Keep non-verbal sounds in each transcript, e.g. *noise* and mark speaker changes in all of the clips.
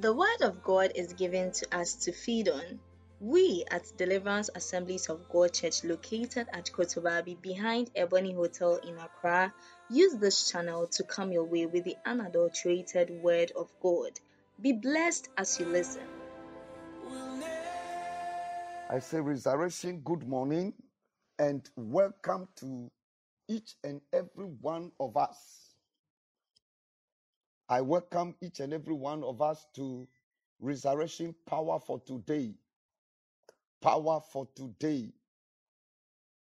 Speaker 1: The Word of God is given to us to feed on. We at Deliverance Assemblies of God Church, located at Kotobabi behind Ebony Hotel in Accra, use this channel to come your way with the unadulterated Word of God. Be blessed as you listen.
Speaker 2: I say, Resurrection, good morning, and welcome to each and every one of us. I welcome each and every one of us to Resurrection Power for Today. Power for Today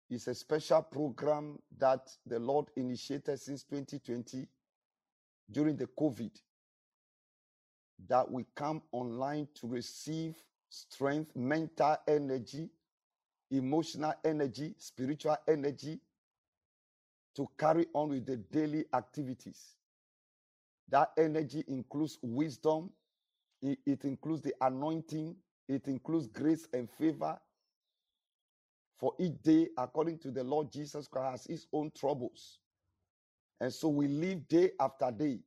Speaker 2: is a special program that the Lord initiated since 2020 during the COVID that we come online to receive strength, mental energy, emotional energy, spiritual energy to carry on with the daily activities. That energy includes wisdom, it, it includes the anointing, it includes grace and favor. For each day, according to the Lord Jesus Christ, has his own troubles. And so we live day after day.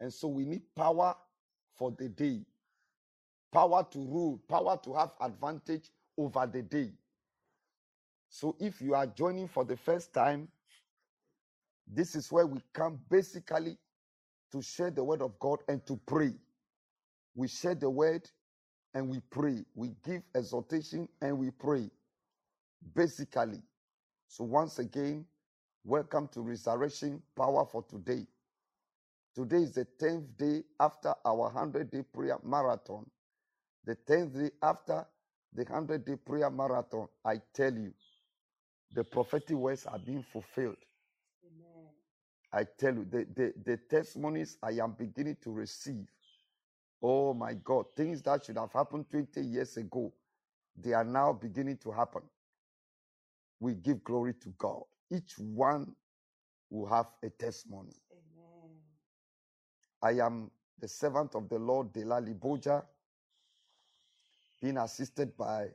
Speaker 2: And so we need power for the day, power to rule, power to have advantage over the day. So if you are joining for the first time, this is where we come basically to share the word of God and to pray. We share the word and we pray. We give exhortation and we pray. Basically. So, once again, welcome to Resurrection Power for today. Today is the 10th day after our 100 day prayer marathon. The 10th day after the 100 day prayer marathon, I tell you, the prophetic words are being fulfilled. I tell you, the, the, the testimonies I am beginning to receive. Oh my God, things that should have happened 20 years ago, they are now beginning to happen. We give glory to God. Each one will have a testimony. Amen. I am the servant of the Lord, Delali Boja, being assisted by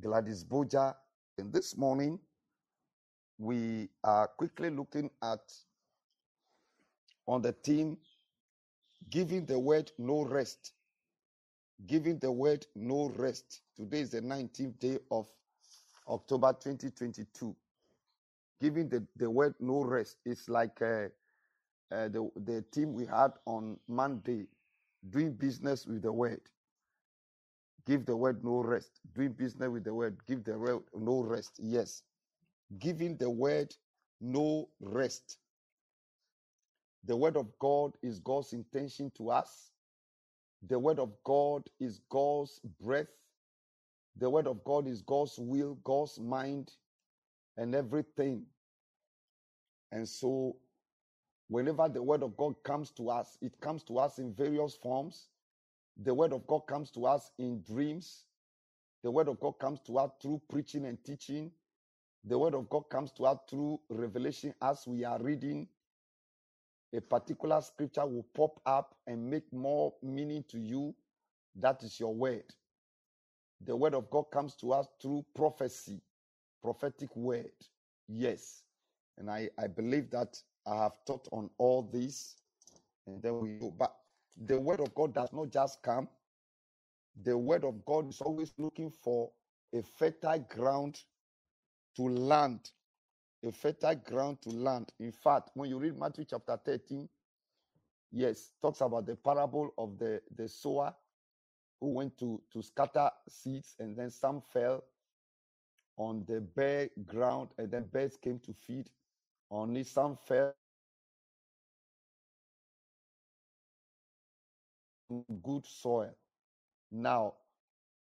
Speaker 2: Gladys Boja. And this morning, we are quickly looking at on the theme giving the word no rest. Giving the word no rest. Today is the 19th day of October 2022. Giving the, the word no rest. It's like uh, uh, the, the team we had on Monday, doing business with the word. Give the word no rest. Doing business with the word. Give the word no rest. Yes. Giving the word no rest. The word of God is God's intention to us. The word of God is God's breath. The word of God is God's will, God's mind, and everything. And so, whenever the word of God comes to us, it comes to us in various forms. The word of God comes to us in dreams. The word of God comes to us through preaching and teaching. The word of God comes to us through revelation as we are reading a particular scripture will pop up and make more meaning to you. That is your word. The word of God comes to us through prophecy, prophetic word. Yes. And I, I believe that I have taught on all this. And then we go. But the word of God does not just come. The word of God is always looking for a fertile ground to land a fertile ground to land. In fact, when you read Matthew chapter 13, yes, talks about the parable of the, the sower who went to, to scatter seeds and then some fell on the bare ground and then birds came to feed on it. Some fell good soil. Now,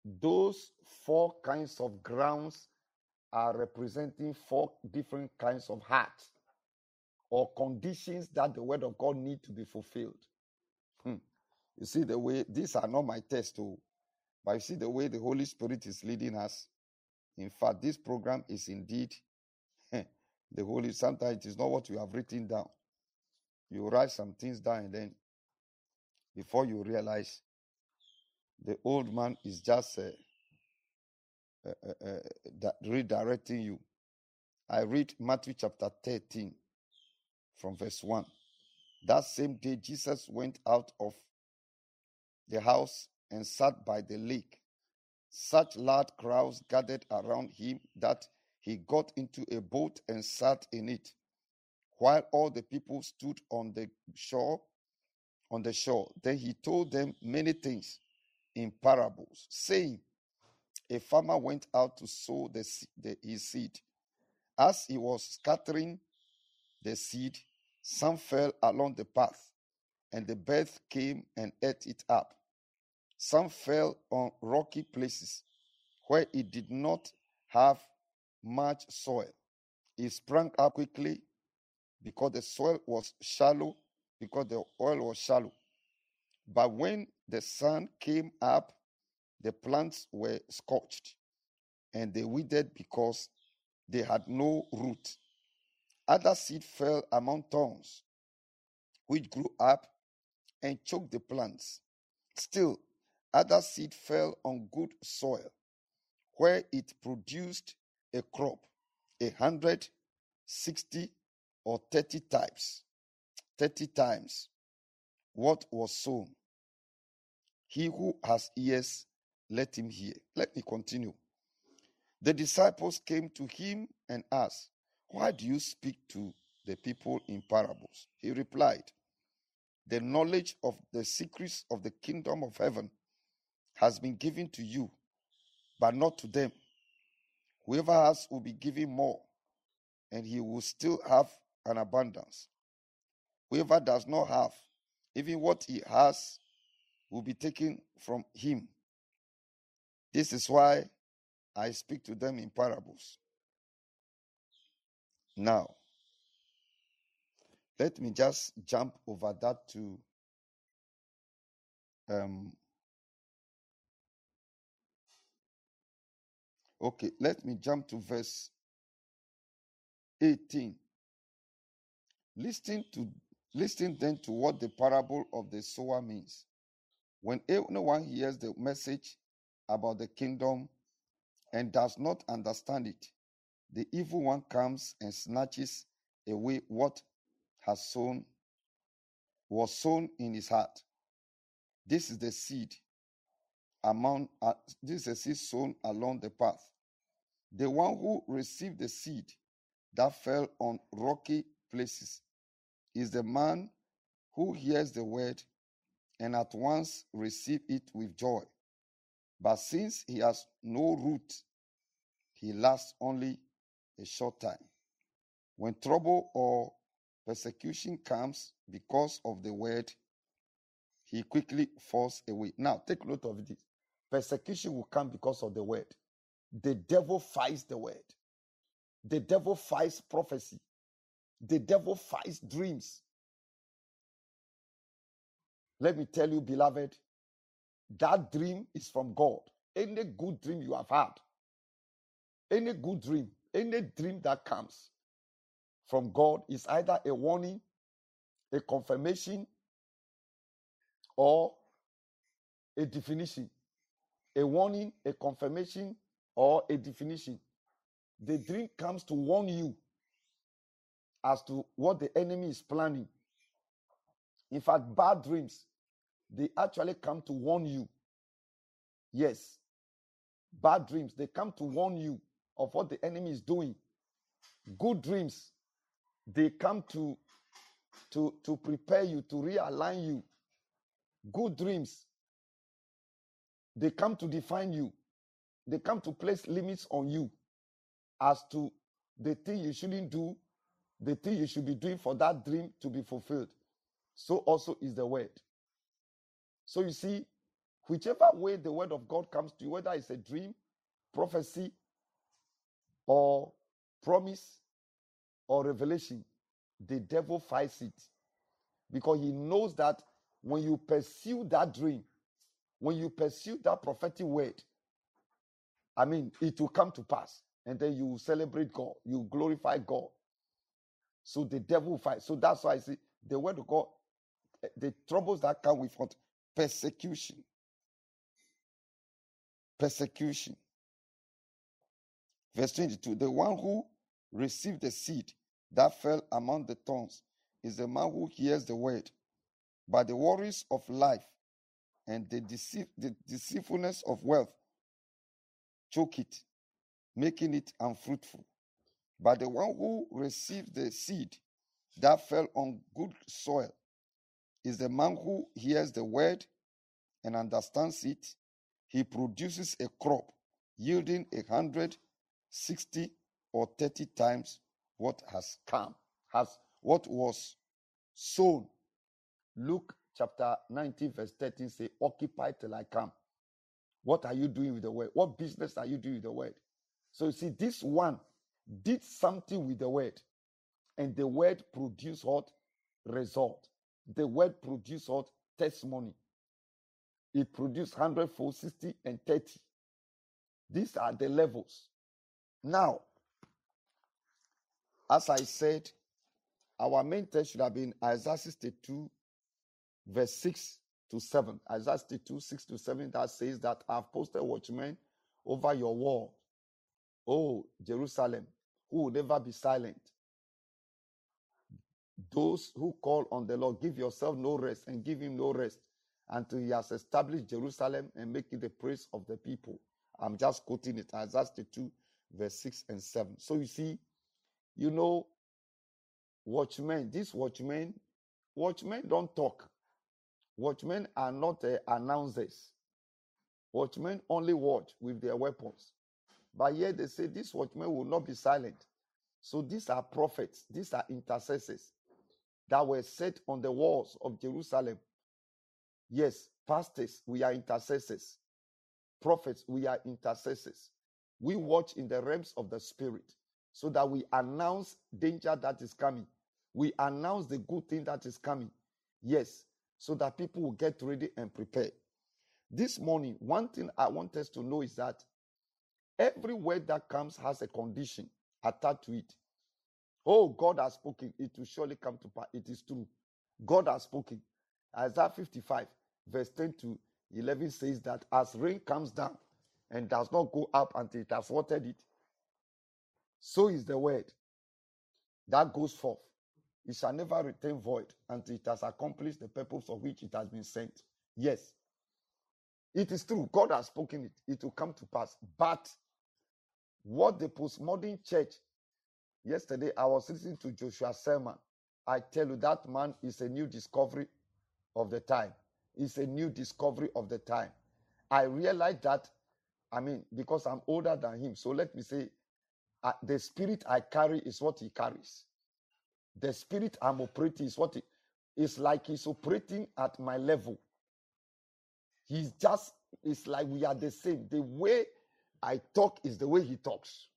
Speaker 2: those four kinds of grounds are representing four different kinds of hearts or conditions that the word of God need to be fulfilled. Hmm. You see the way these are not my tests, too, but you see the way the Holy Spirit is leading us. In fact, this program is indeed *laughs* the Holy. Sometimes it is not what you have written down. You write some things down, and then before you realize, the old man is just uh, uh, uh, uh redirecting you. I read Matthew chapter 13 from verse 1. That same day, Jesus went out of the house and sat by the lake. Such large crowds gathered around him that he got into a boat and sat in it, while all the people stood on the shore. On the shore, then he told them many things in parables, saying, A farmer went out to sow the, the, his seed. As he was scattering the seed, some fell along the path, and the birds came and ate it up. Some fell on rocky places where it did not have much soil. It sprang up quickly because the soil was shallow, because the oil was shallow. But when the sun came up, the plants were scorched and they withered because they had no root. Other seed fell among thorns, which grew up and choked the plants. Still, other seed fell on good soil, where it produced a crop, a hundred, sixty, or thirty times, thirty times what was sown. He who has ears, let him hear. Let me continue. The disciples came to him and asked, Why do you speak to the people in parables? He replied, The knowledge of the secrets of the kingdom of heaven has been given to you, but not to them. Whoever has will be given more, and he will still have an abundance. Whoever does not have, even what he has will be taken from him. This is why I speak to them in parables. Now, let me just jump over that to um, okay, let me jump to verse 18. Listen to listen then to what the parable of the sower means. When anyone hears the message about the kingdom and does not understand it, the evil one comes and snatches away what has sown was sown in his heart. This is the seed among uh, this is the seed sown along the path. The one who received the seed that fell on rocky places is the man who hears the word and at once receives it with joy. But since he has no root, he lasts only a short time. When trouble or persecution comes because of the word, he quickly falls away. Now, take note of this. Persecution will come because of the word. The devil fights the word. The devil fights prophecy. The devil fights dreams. Let me tell you, beloved, that dream is from God. Any good dream you have had, any good dream, any dream that comes from God is either a warning, a confirmation, or a definition. A warning, a confirmation, or a definition. The dream comes to warn you as to what the enemy is planning. In fact, bad dreams, they actually come to warn you. Yes, bad dreams, they come to warn you of what the enemy is doing. Good dreams, they come to to to prepare you to realign you. Good dreams, they come to define you. They come to place limits on you as to the thing you shouldn't do, the thing you should be doing for that dream to be fulfilled. So also is the word. So you see, whichever way the word of God comes to you, whether it's a dream, prophecy, or promise, or revelation, the devil fights it. Because he knows that when you pursue that dream, when you pursue that prophetic word, I mean, it will come to pass. And then you celebrate God, you glorify God. So the devil fights. So that's why I say the word of God, eh, the troubles that come with? Persecution. Persecution. Verse 22 The one who received the seed that fell among the thorns is the man who hears the word, but the worries of life and the, deceit, the deceitfulness of wealth choke it, making it unfruitful. But the one who receives the seed that fell on good soil is the man who hears the word and understands it. He produces a crop yielding a hundred, sixty, or thirty times what has come, has what was sown. Luke chapter 19, verse 13 say, Occupy till I come. What are you doing with the word? What business are you doing with the word? So you see, this one did something with the word, and the word produced what result. The word produced what testimony. It produced 100, 60, and 30. These are the levels. Now, as I said, our main text should have been Isaiah 62, verse 6 to 7. Isaiah 62, 6 to 7, that says that I've posted watchmen over your wall. Oh, Jerusalem, who will never be silent. Those who call on the Lord, give yourself no rest and give him no rest until he has established Jerusalem and make it the praise of the people. I'm just quoting it, Isaiah 62, verse 6 and 7. So you see, you know, watchmen, these watchmen, watchmen don't talk. Watchmen are not uh, announcers. Watchmen only watch with their weapons. But yet they say these watchmen will not be silent. So these are prophets, these are intercessors that were set on the walls of Jerusalem. Yes, pastors, we are intercessors. Prophets, we are intercessors. We watch in the realms of the spirit so that we announce danger that is coming. We announce the good thing that is coming. Yes, so that people will get ready and prepare. This morning, one thing I want us to know is that every word that comes has a condition attached to it. Oh, God has spoken, it will surely come to pass. It is true. God has spoken. Isaiah 55, verse 10 to 11 says that as rain comes down and does not go up until it has watered it, so is the word that goes forth. It shall never return void until it has accomplished the purpose for which it has been sent. Yes, it is true. God has spoken it. It will come to pass. But what the postmodern church, yesterday I was listening to Joshua Selman. I tell you, that man is a new discovery of the time. It's a new discovery of the time. I realized that, I mean, because I'm older than him. So let me say, uh, the spirit I carry is what he carries. The spirit I'm operating is what he, it's like he's operating at my level. He's just, it's like we are the same. The way I talk is the way he talks.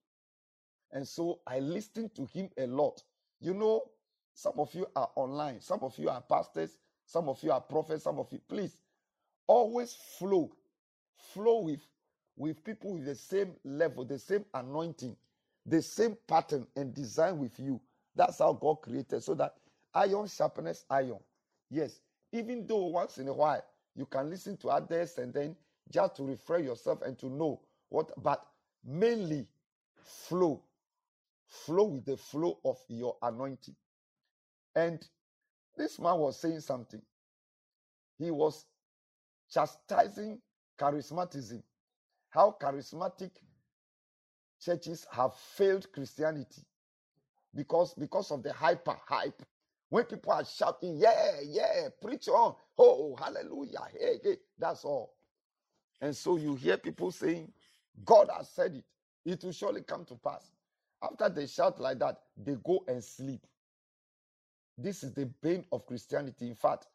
Speaker 2: And so I listen to him a lot. You know, some of you are online, some of you are pastors, some of you are prophets, some of you, please always flow. Flow with, with people with the same level, the same anointing, the same pattern and design with you. That's how God created, so that iron sharpness iron. Yes, even though once in a while you can listen to others and then just to refresh yourself and to know what, but mainly flow. Flow with the flow of your anointing. And this man was saying something. He was chastising charismatism, how charismatic churches have failed Christianity because because of the hyper hype. When people are shouting, yeah, yeah, preach on, oh, hallelujah, hey, hey, that's all. And so you hear people saying, God has said it, it will surely come to pass. After they shout like that, they go and sleep. This is the bane of Christianity. In fact,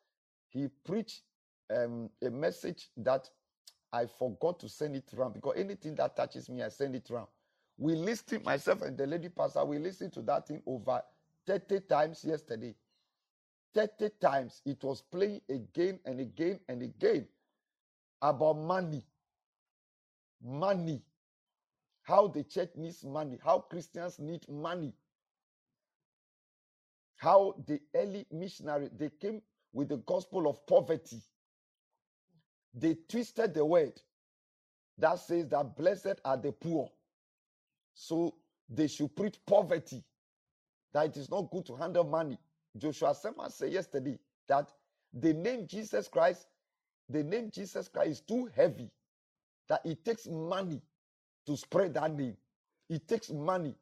Speaker 2: he preached um, a message that I forgot to send it around because anything that touches me, I send it around. We listened, myself and the lady pastor, we listened to that thing over 30 times yesterday. 30 times it was playing again and again and again about money. Money. How the church needs money. How Christians need money. How the early missionary they came with the gospel of poverty. They twisted the word that says that blessed are the poor. So they should preach poverty, that it is not good to handle money. Joshua Selman said yesterday that the name Jesus Christ the name Jesus Christ is too heavy that it takes money to spread that name. It takes money.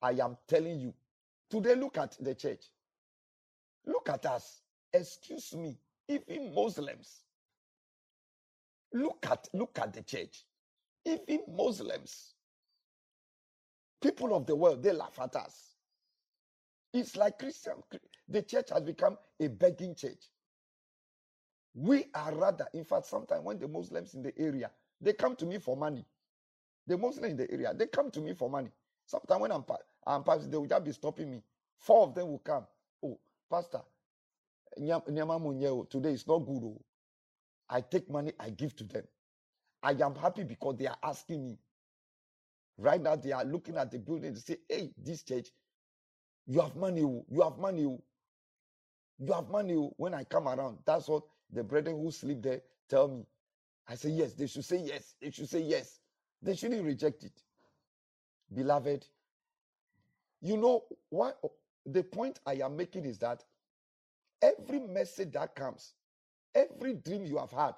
Speaker 2: I am telling you. Today, look at the church. Look at us. Excuse me. Even Muslims. Look at look at the church. Even Muslims. People of the world, they laugh at us. It's like Christian. The church has become a begging church. We are rather, in fact, sometimes when the Muslims in the area, they come to me for money. The Muslims in the area, they come to me for money. Sometimes when I'm, I'm passing, they will just be stopping me. Four of them will come. Oh, Pastor, today is not good. Oh. I take money, I give to them. I am happy because they are asking me. Right now, they are looking at the building. They say, Hey, this church, you have money. Oh. You have money. Oh. You have money. Oh, when I come around, that's what the brethren who sleep there tell me. I say, Yes. They should say yes. They should say yes. They shouldn't reject it. Beloved, you know why The point I am making is that every message that comes, every dream you have had,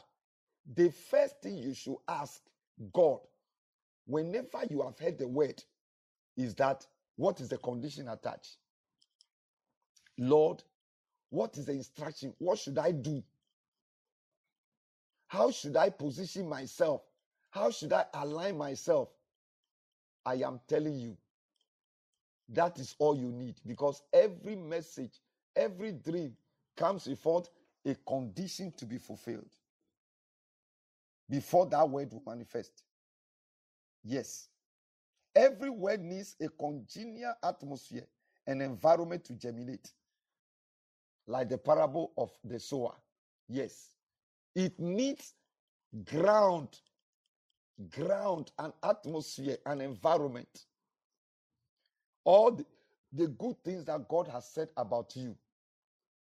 Speaker 2: the first thing you should ask God, whenever you have heard the word, is that what is the condition attached? Lord, what is the instruction? What should I do? How should I position myself? How should I align myself? I am telling you, that is all you need because every message, every dream comes before a condition to be fulfilled before that word will manifest. Yes. Every word needs a congenial atmosphere and environment to germinate. Like the parable of the sower. Yes. It needs ground, ground, and atmosphere and environment. All the, the good things that God has said about you,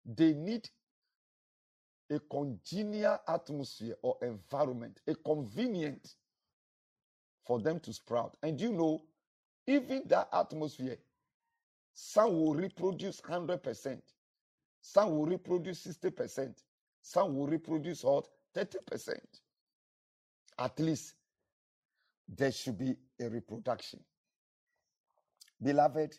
Speaker 2: they need a congenial atmosphere or environment, a convenient for them to sprout. And you know, even that atmosphere, some will reproduce 100%, some will reproduce 60%, some will reproduce what? 30%. At least there should be a reproduction. Beloved,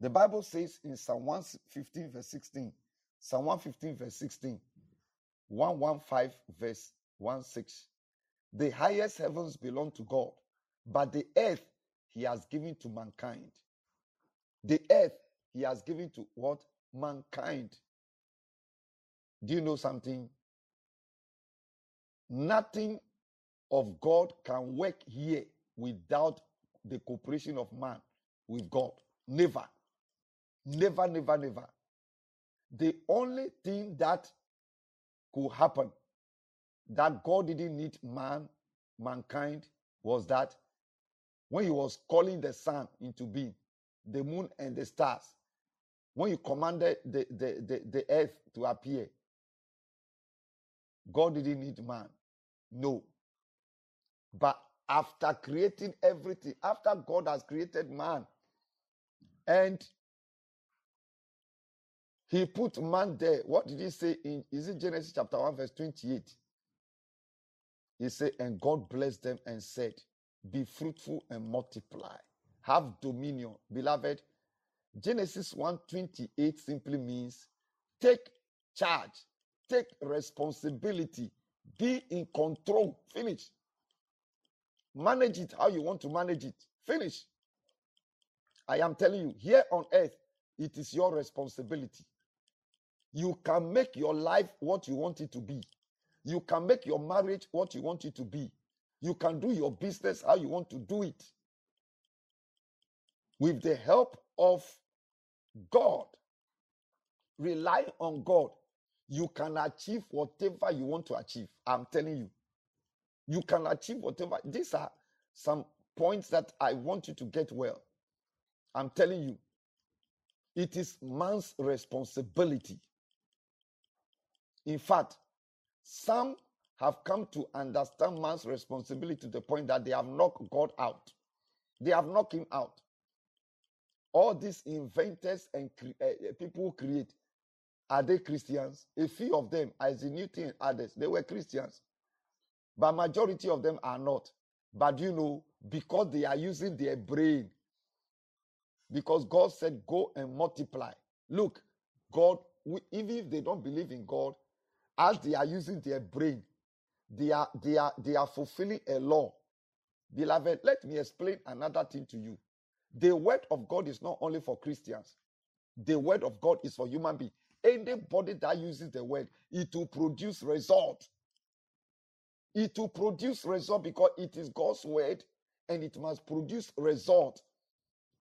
Speaker 2: the Bible says in Psalm 115, verse 16, Psalm 115, verse 16, 115, verse 16. The highest heavens belong to God, but the earth he has given to mankind. The earth he has given to what? Mankind. Do you know something? Nothing of God can work here without the cooperation of man with God. Never. Never, never, never. The only thing that could happen that God didn't need man, mankind, was that when he was calling the sun into being, the moon and the stars, when he commanded the, the, the, the earth to appear, God didn't need man. No. But after creating everything, after God has created man, and he put man there. What did he say in is it Genesis chapter 1, verse 28? He said, And God blessed them and said, Be fruitful and multiply, have dominion. Beloved, Genesis 1 28 simply means take charge, take responsibility, be in control. Finish. Manage it how you want to manage it. Finish. I am telling you, here on earth, it is your responsibility. You can make your life what you want it to be. You can make your marriage what you want it to be. You can do your business how you want to do it. With the help of God, rely on God, you can achieve whatever you want to achieve. I'm telling you. You can achieve whatever. These are some points that I want you to get well. I'm telling you. It is man's responsibility in fact, some have come to understand man's responsibility to the point that they have knocked God out. They have knocked him out. All these inventors and cre- uh, people who create, Are they Christians? A few of them, as the Newton and others, they were Christians. But majority of them are not. But you know, because they are using their brain. Because God said, go and multiply. Look, God, even if they don't believe in God, as they are using their brain, they are they are they are fulfilling a law. Beloved, let me explain another thing to you. The word of God is not only for Christians. The word of God is for human beings. Anybody that uses the word, it will produce result. It will produce result because it is God's word and it must produce result.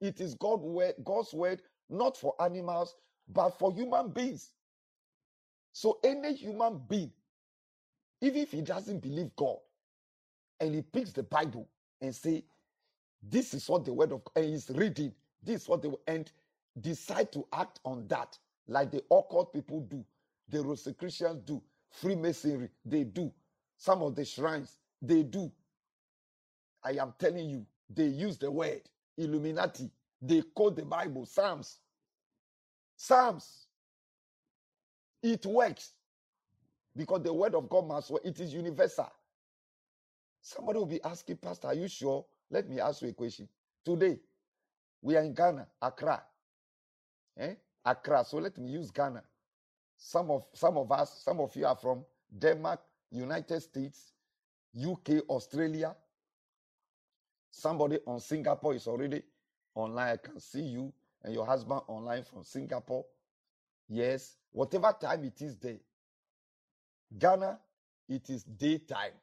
Speaker 2: It is God word, God's word, not for animals, but for human beings. So any human being, even if he doesn't believe God, and he picks the Bible and say, "This is what the word of," and he's reading, "This is what they and decide to act on that, like the occult people do, the Rosicrucians do, Freemasonry they do, some of the shrines they do. I am telling you, they use the word Illuminati. They quote the Bible, Psalms. Psalms. It works because the word of God must work. It is universal. Somebody will be asking, Pastor, are you sure? Let me ask you a question. Today, we are in Ghana, Accra. Eh? Accra. So let me use Ghana. Some of some of us, some of you are from Denmark, United States, UK, Australia. Somebody on Singapore is already online. I can see you and your husband online from Singapore. Yes, whatever time it is there. Ghana, it is daytime.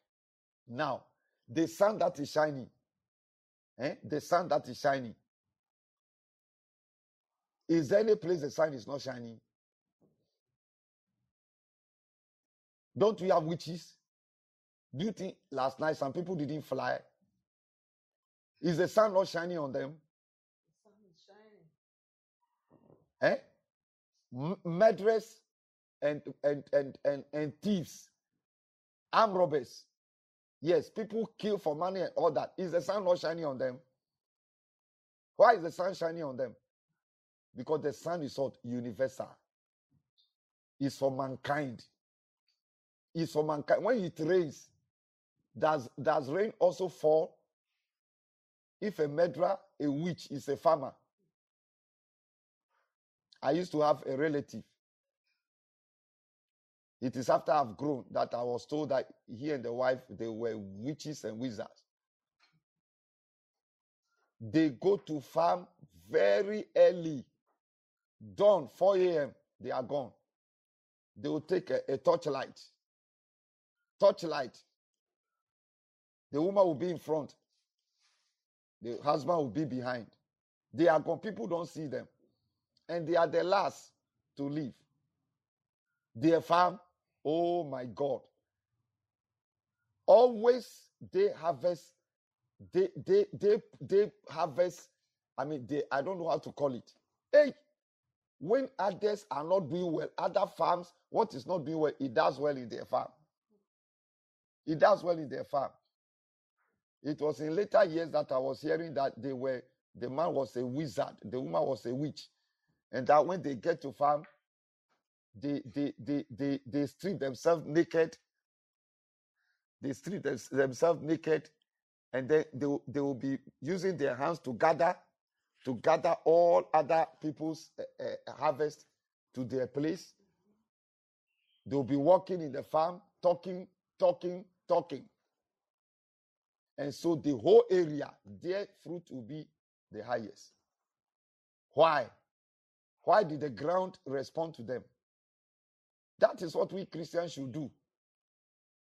Speaker 2: Now, the sun that is shining, eh? the sun that is shining, is there any place the sun is not shining? Don't we have witches? Do you think last night some people didn't fly? Is the sun not shining on them?
Speaker 3: The sun is shining.
Speaker 2: Eh? M- murderers and, and, and, and, and thieves, armed robbers. Yes, people kill for money and all that. Is the sun not shining on them? Why is the sun shining on them? Because the sun is what? Universal. It's for mankind. It's for mankind. When it rains, does, does rain also fall? If a murderer, a witch is a farmer. I used to have a relative. It is after I've grown that I was told that he and the wife they were witches and wizards. They go to farm very early, dawn 4 a.m. They are gone. They will take a, a torchlight. Torchlight. The woman will be in front. The husband will be behind. They are gone. People don't see them. And they are the last to leave. Their farm, oh my God. Always they harvest, they they they they harvest. I mean, they I don't know how to call it. Hey, when others are not doing well, other farms, what is not doing well, it does well in their farm. It does well in their farm. It was in later years that I was hearing that they were the man was a wizard, the woman was a witch, and that when they get to farm, they they they they, they strip themselves naked. They strip them- themselves naked, and then they they will be using their hands to gather to gather all other people's uh, uh, harvest to their place. They'll be walking in the farm, talking, talking, talking. And so the whole area, their fruit will be the highest. Why? Why did the ground respond to them? That is what we Christians should do.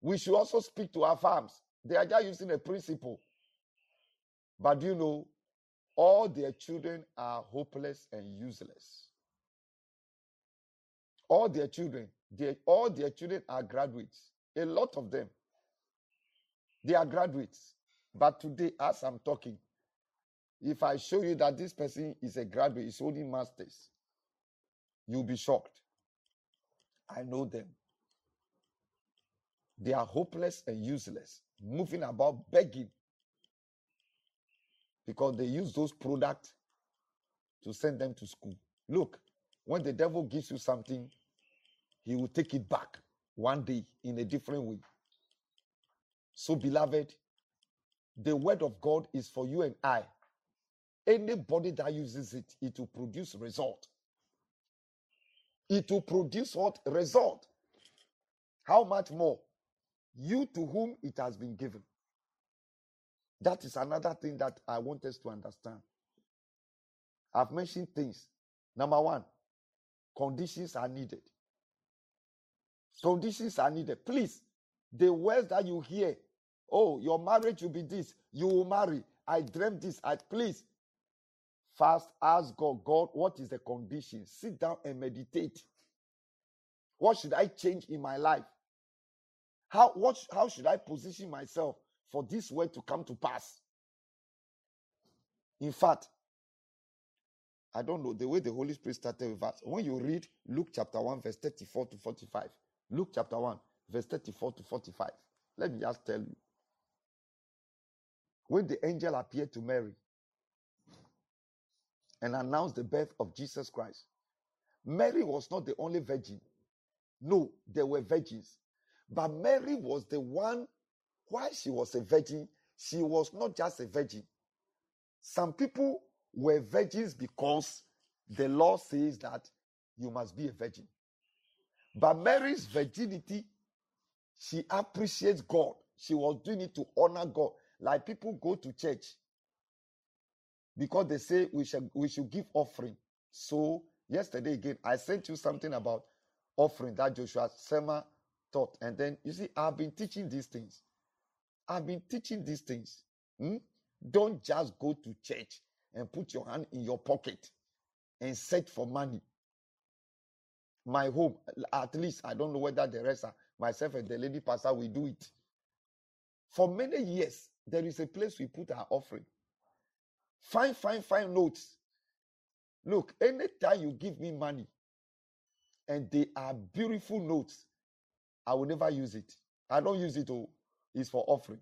Speaker 2: We should also speak to our farms. They are just using a principle. But you know, all their children are hopeless and useless. All their children, all their children are graduates. A lot of them, they are graduates. But today, as I'm talking, if I show you that this person is a graduate, is holding masters, you'll be shocked. I know them. They are hopeless and useless, moving about begging because they use those products to send them to school. Look, when the devil gives you something, he will take it back one day in a different way. So, beloved, the word of God is for you and I. Anybody that uses it, it will produce result. It will produce what? Result. How much more? You to whom it has been given. That is another thing that I want us to understand. I've mentioned things. Number one, conditions are needed. Conditions are needed. Please, the words that you hear, oh, your marriage will be this, you will marry. I dreamt this. I please fast, ask God, God, what is the condition? Sit down and meditate. What should I change in my life? How what how should I position myself for this word to come to pass? In fact, I don't know the way the Holy Spirit started with us. When you read Luke chapter 1, verse 34 to 45, Luke chapter 1, verse 34 to 45, let me just tell you. When the angel appeared to Mary and announced the birth of Jesus Christ, Mary was not the only virgin. No, there were virgins. But Mary was the one, why she was a virgin, she was not just a virgin. Some people were virgins because the law says that you must be a virgin. But Mary's virginity, she appreciates God. She was doing it to honor God. Like people go to church because they say we should we should give offering. So yesterday again, I sent you something about offering that Joshua Selman taught. And then you see, I've been teaching these things. I've been teaching these things. Hmm? Don't just go to church and put your hand in your pocket and search for money. My home, at least I don't know whether the rest are myself and the lady pastor we do it. For many years, there is a place we put our offering. Fine, fine, fine notes. Look, anytime you give me money and they are beautiful notes, I will never use it. I don't use it. Oh, it's for offering.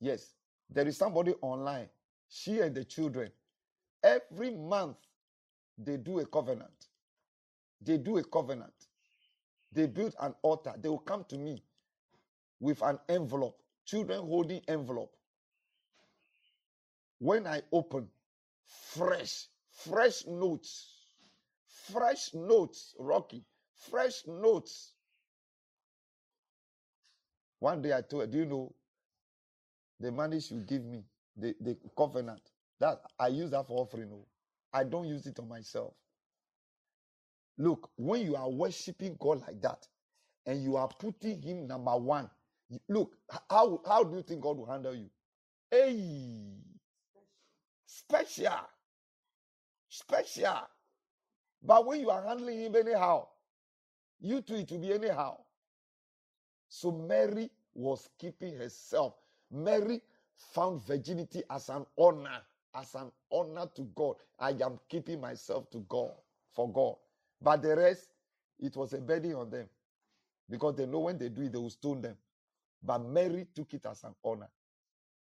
Speaker 2: Yes, there is somebody online. She and the children, every month, they do a covenant. They do a covenant. They build an altar. They will come to me with an envelope, children holding envelope. When I open, fresh, fresh notes, fresh notes, Rocky, fresh notes one day I told her, Do you know the money she give me, the, the covenant? That I use that for offering. No. Oh. I don't use it on myself. Look, when you are worshiping God like that and you are putting him number one, look, how, how do you think God will handle you? Hey, special, special. But when you are handling him anyhow, you too, it will be anyhow. So Mary was keeping herself. Mary found virginity as an honor, as an honor to God. I am keeping myself to God, for God. But the rest, it was a burden on them because they know when they do it, they will stone them. But Mary took it as an honor.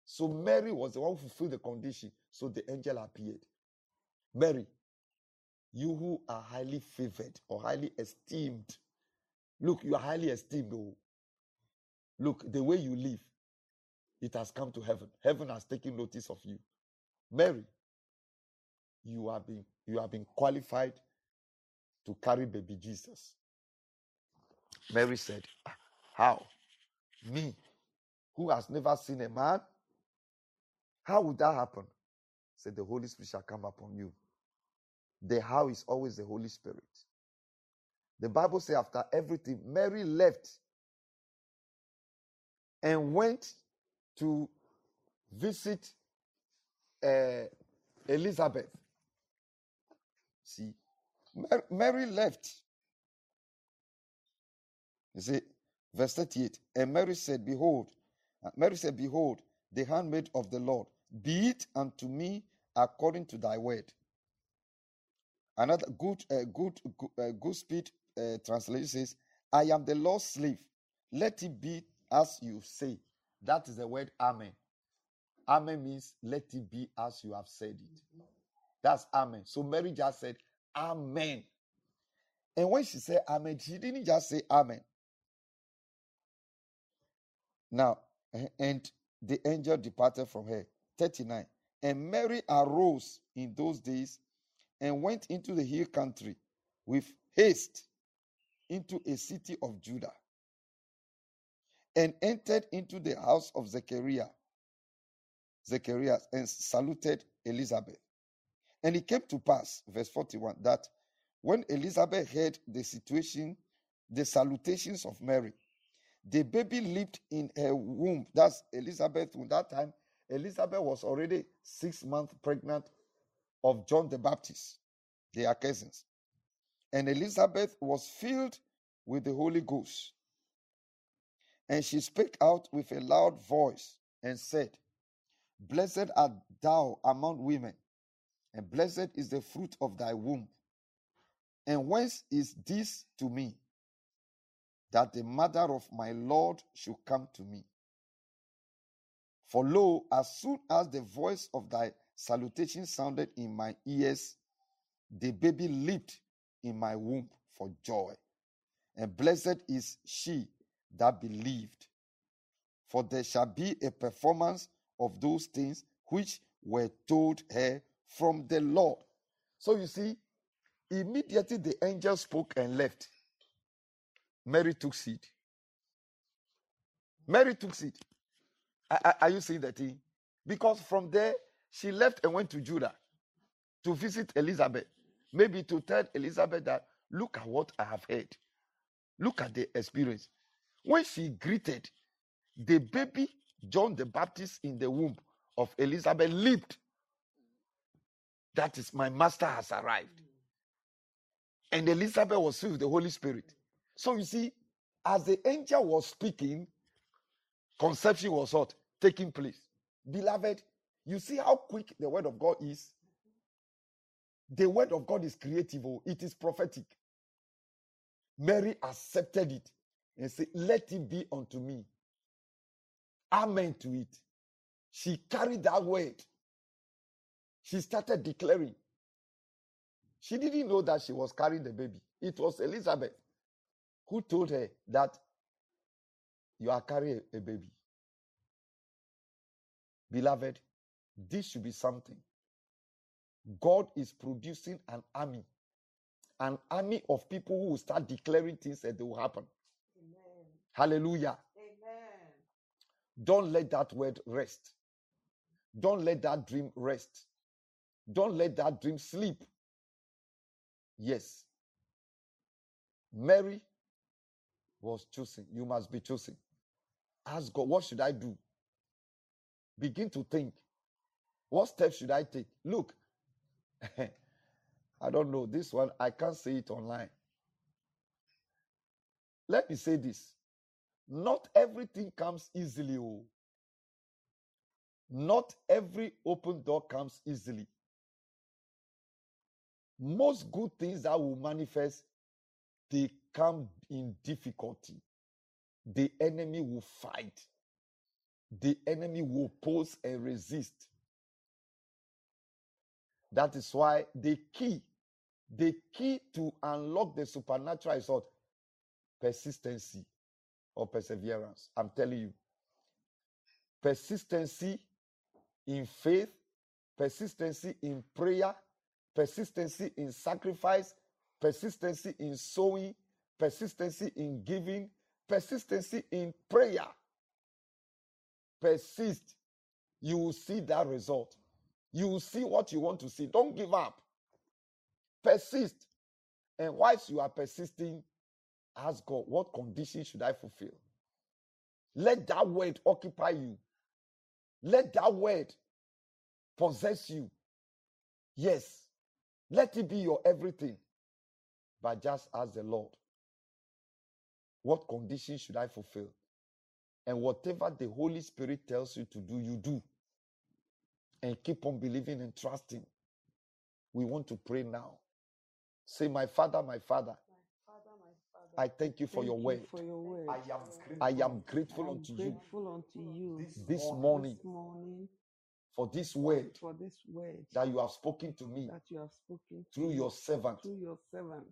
Speaker 2: So Mary was the one who fulfilled the condition. So the angel appeared. Mary, you who are highly favored or highly esteemed, look, you are highly esteemed. Oh. Look, the way you live, it has come to heaven. Heaven has taken notice of you. Mary, you have been you have been qualified to carry baby Jesus. Mary said, ah, How? Me, who has never seen a man? How would that happen? Said the Holy Spirit shall come upon you. The how is always the Holy Spirit. The Bible says after everything, Mary left and went to visit uh, Elizabeth. See, Mary left. You see, verse 38. And Mary said, Behold, uh, Mary said, Behold, the handmaid of the Lord, be it unto me according to thy word. Another good, uh, good, good, uh, good speed uh, translation says, I am the Lord's slave. Let it be as you say. That is the word Amen. Amen means let it be as you have said it. That's Amen. So Mary just said, Amen. And when she said amen, she didn't just say amen. Now, and the angel departed from her. 39. And Mary arose in those days and went into the hill country with haste into a city of Judah and entered into the house of Zechariah, Zechariah, and saluted Elizabeth. And it came to pass, verse 41, that when Elizabeth heard the situation, the salutations of Mary, the baby lived in her womb. That's Elizabeth. At that time, Elizabeth was already six months pregnant of John the Baptist. They are cousins. And Elizabeth was filled with the Holy Ghost. And she spake out with a loud voice and said, Blessed art thou among women, and blessed is the fruit of thy womb. And whence is this to me, that the mother of my Lord should come to me? For lo, as soon as the voice of thy salutation sounded in my ears, the baby leaped in my womb for joy. And blessed is she that believed. For there shall be a performance of those things which were told her from the Lord. So you see, immediately the angel spoke and left. Mary took seed. Mary took seed. Are, are you seeing that thing? Because from there, she left and went to Judah to visit Elizabeth. Maybe to tell Elizabeth that, look at what I have heard. Look at the experience. When she greeted the baby John the Baptist in the womb of Elizabeth, leaped. That is, my master has arrived. And Elizabeth was filled with the Holy Spirit. So you see, as the angel was speaking, conception was what? Taking place. Beloved, you see how quick the word of God is? The word of God is creative, oh, it is prophetic. Mary accepted it and said, Let it be unto me. Amen to it. She carried that word. She started declaring. She didn't know that she was carrying the baby. It was Elizabeth who told her that you are carrying a baby. Beloved, this should be something. God is producing an army, an army of people who will start declaring things that they will happen. Amen. Hallelujah. Amen. Don't let that word rest. Don't let that dream rest. Don't let that dream sleep. Yes. Mary was choosing. You must be choosing. Ask God, what should I do? Begin to think. What steps should I take? Look, *laughs* I don't know. This one, I can't say it online. Let me say this. Not everything comes easily. Oh. Not every open door comes easily. Most good things that will manifest, they come in difficulty. The enemy will fight. The enemy will oppose and resist. That is why the key, the key to unlock the supernatural is what? Persistency or perseverance. I'm telling you. Persistency in faith, persistency in prayer, persistency in sacrifice, persistency in sowing, persistency in giving, persistency in prayer. Persist. You will see that result. You will see what you want to see. Don't give up. Persist. And whilst you are persisting, ask God, what condition should I fulfill? Let that word occupy you. Let that word possess you. Yes. Let it be your everything. But just ask the Lord, what condition should I fulfill? And whatever the Holy Spirit tells you to do, you do and keep on believing and trusting. We want to pray now. Say, My Father, my Father. I thank you for, thank your, you word.
Speaker 3: for your word.
Speaker 2: I am grateful, I am grateful, unto,
Speaker 3: grateful
Speaker 2: you
Speaker 3: unto you
Speaker 2: this, this morning,
Speaker 3: morning
Speaker 2: for this word
Speaker 3: for this word
Speaker 2: that you have spoken to me
Speaker 3: that you have spoken
Speaker 2: through your servant
Speaker 3: through your servant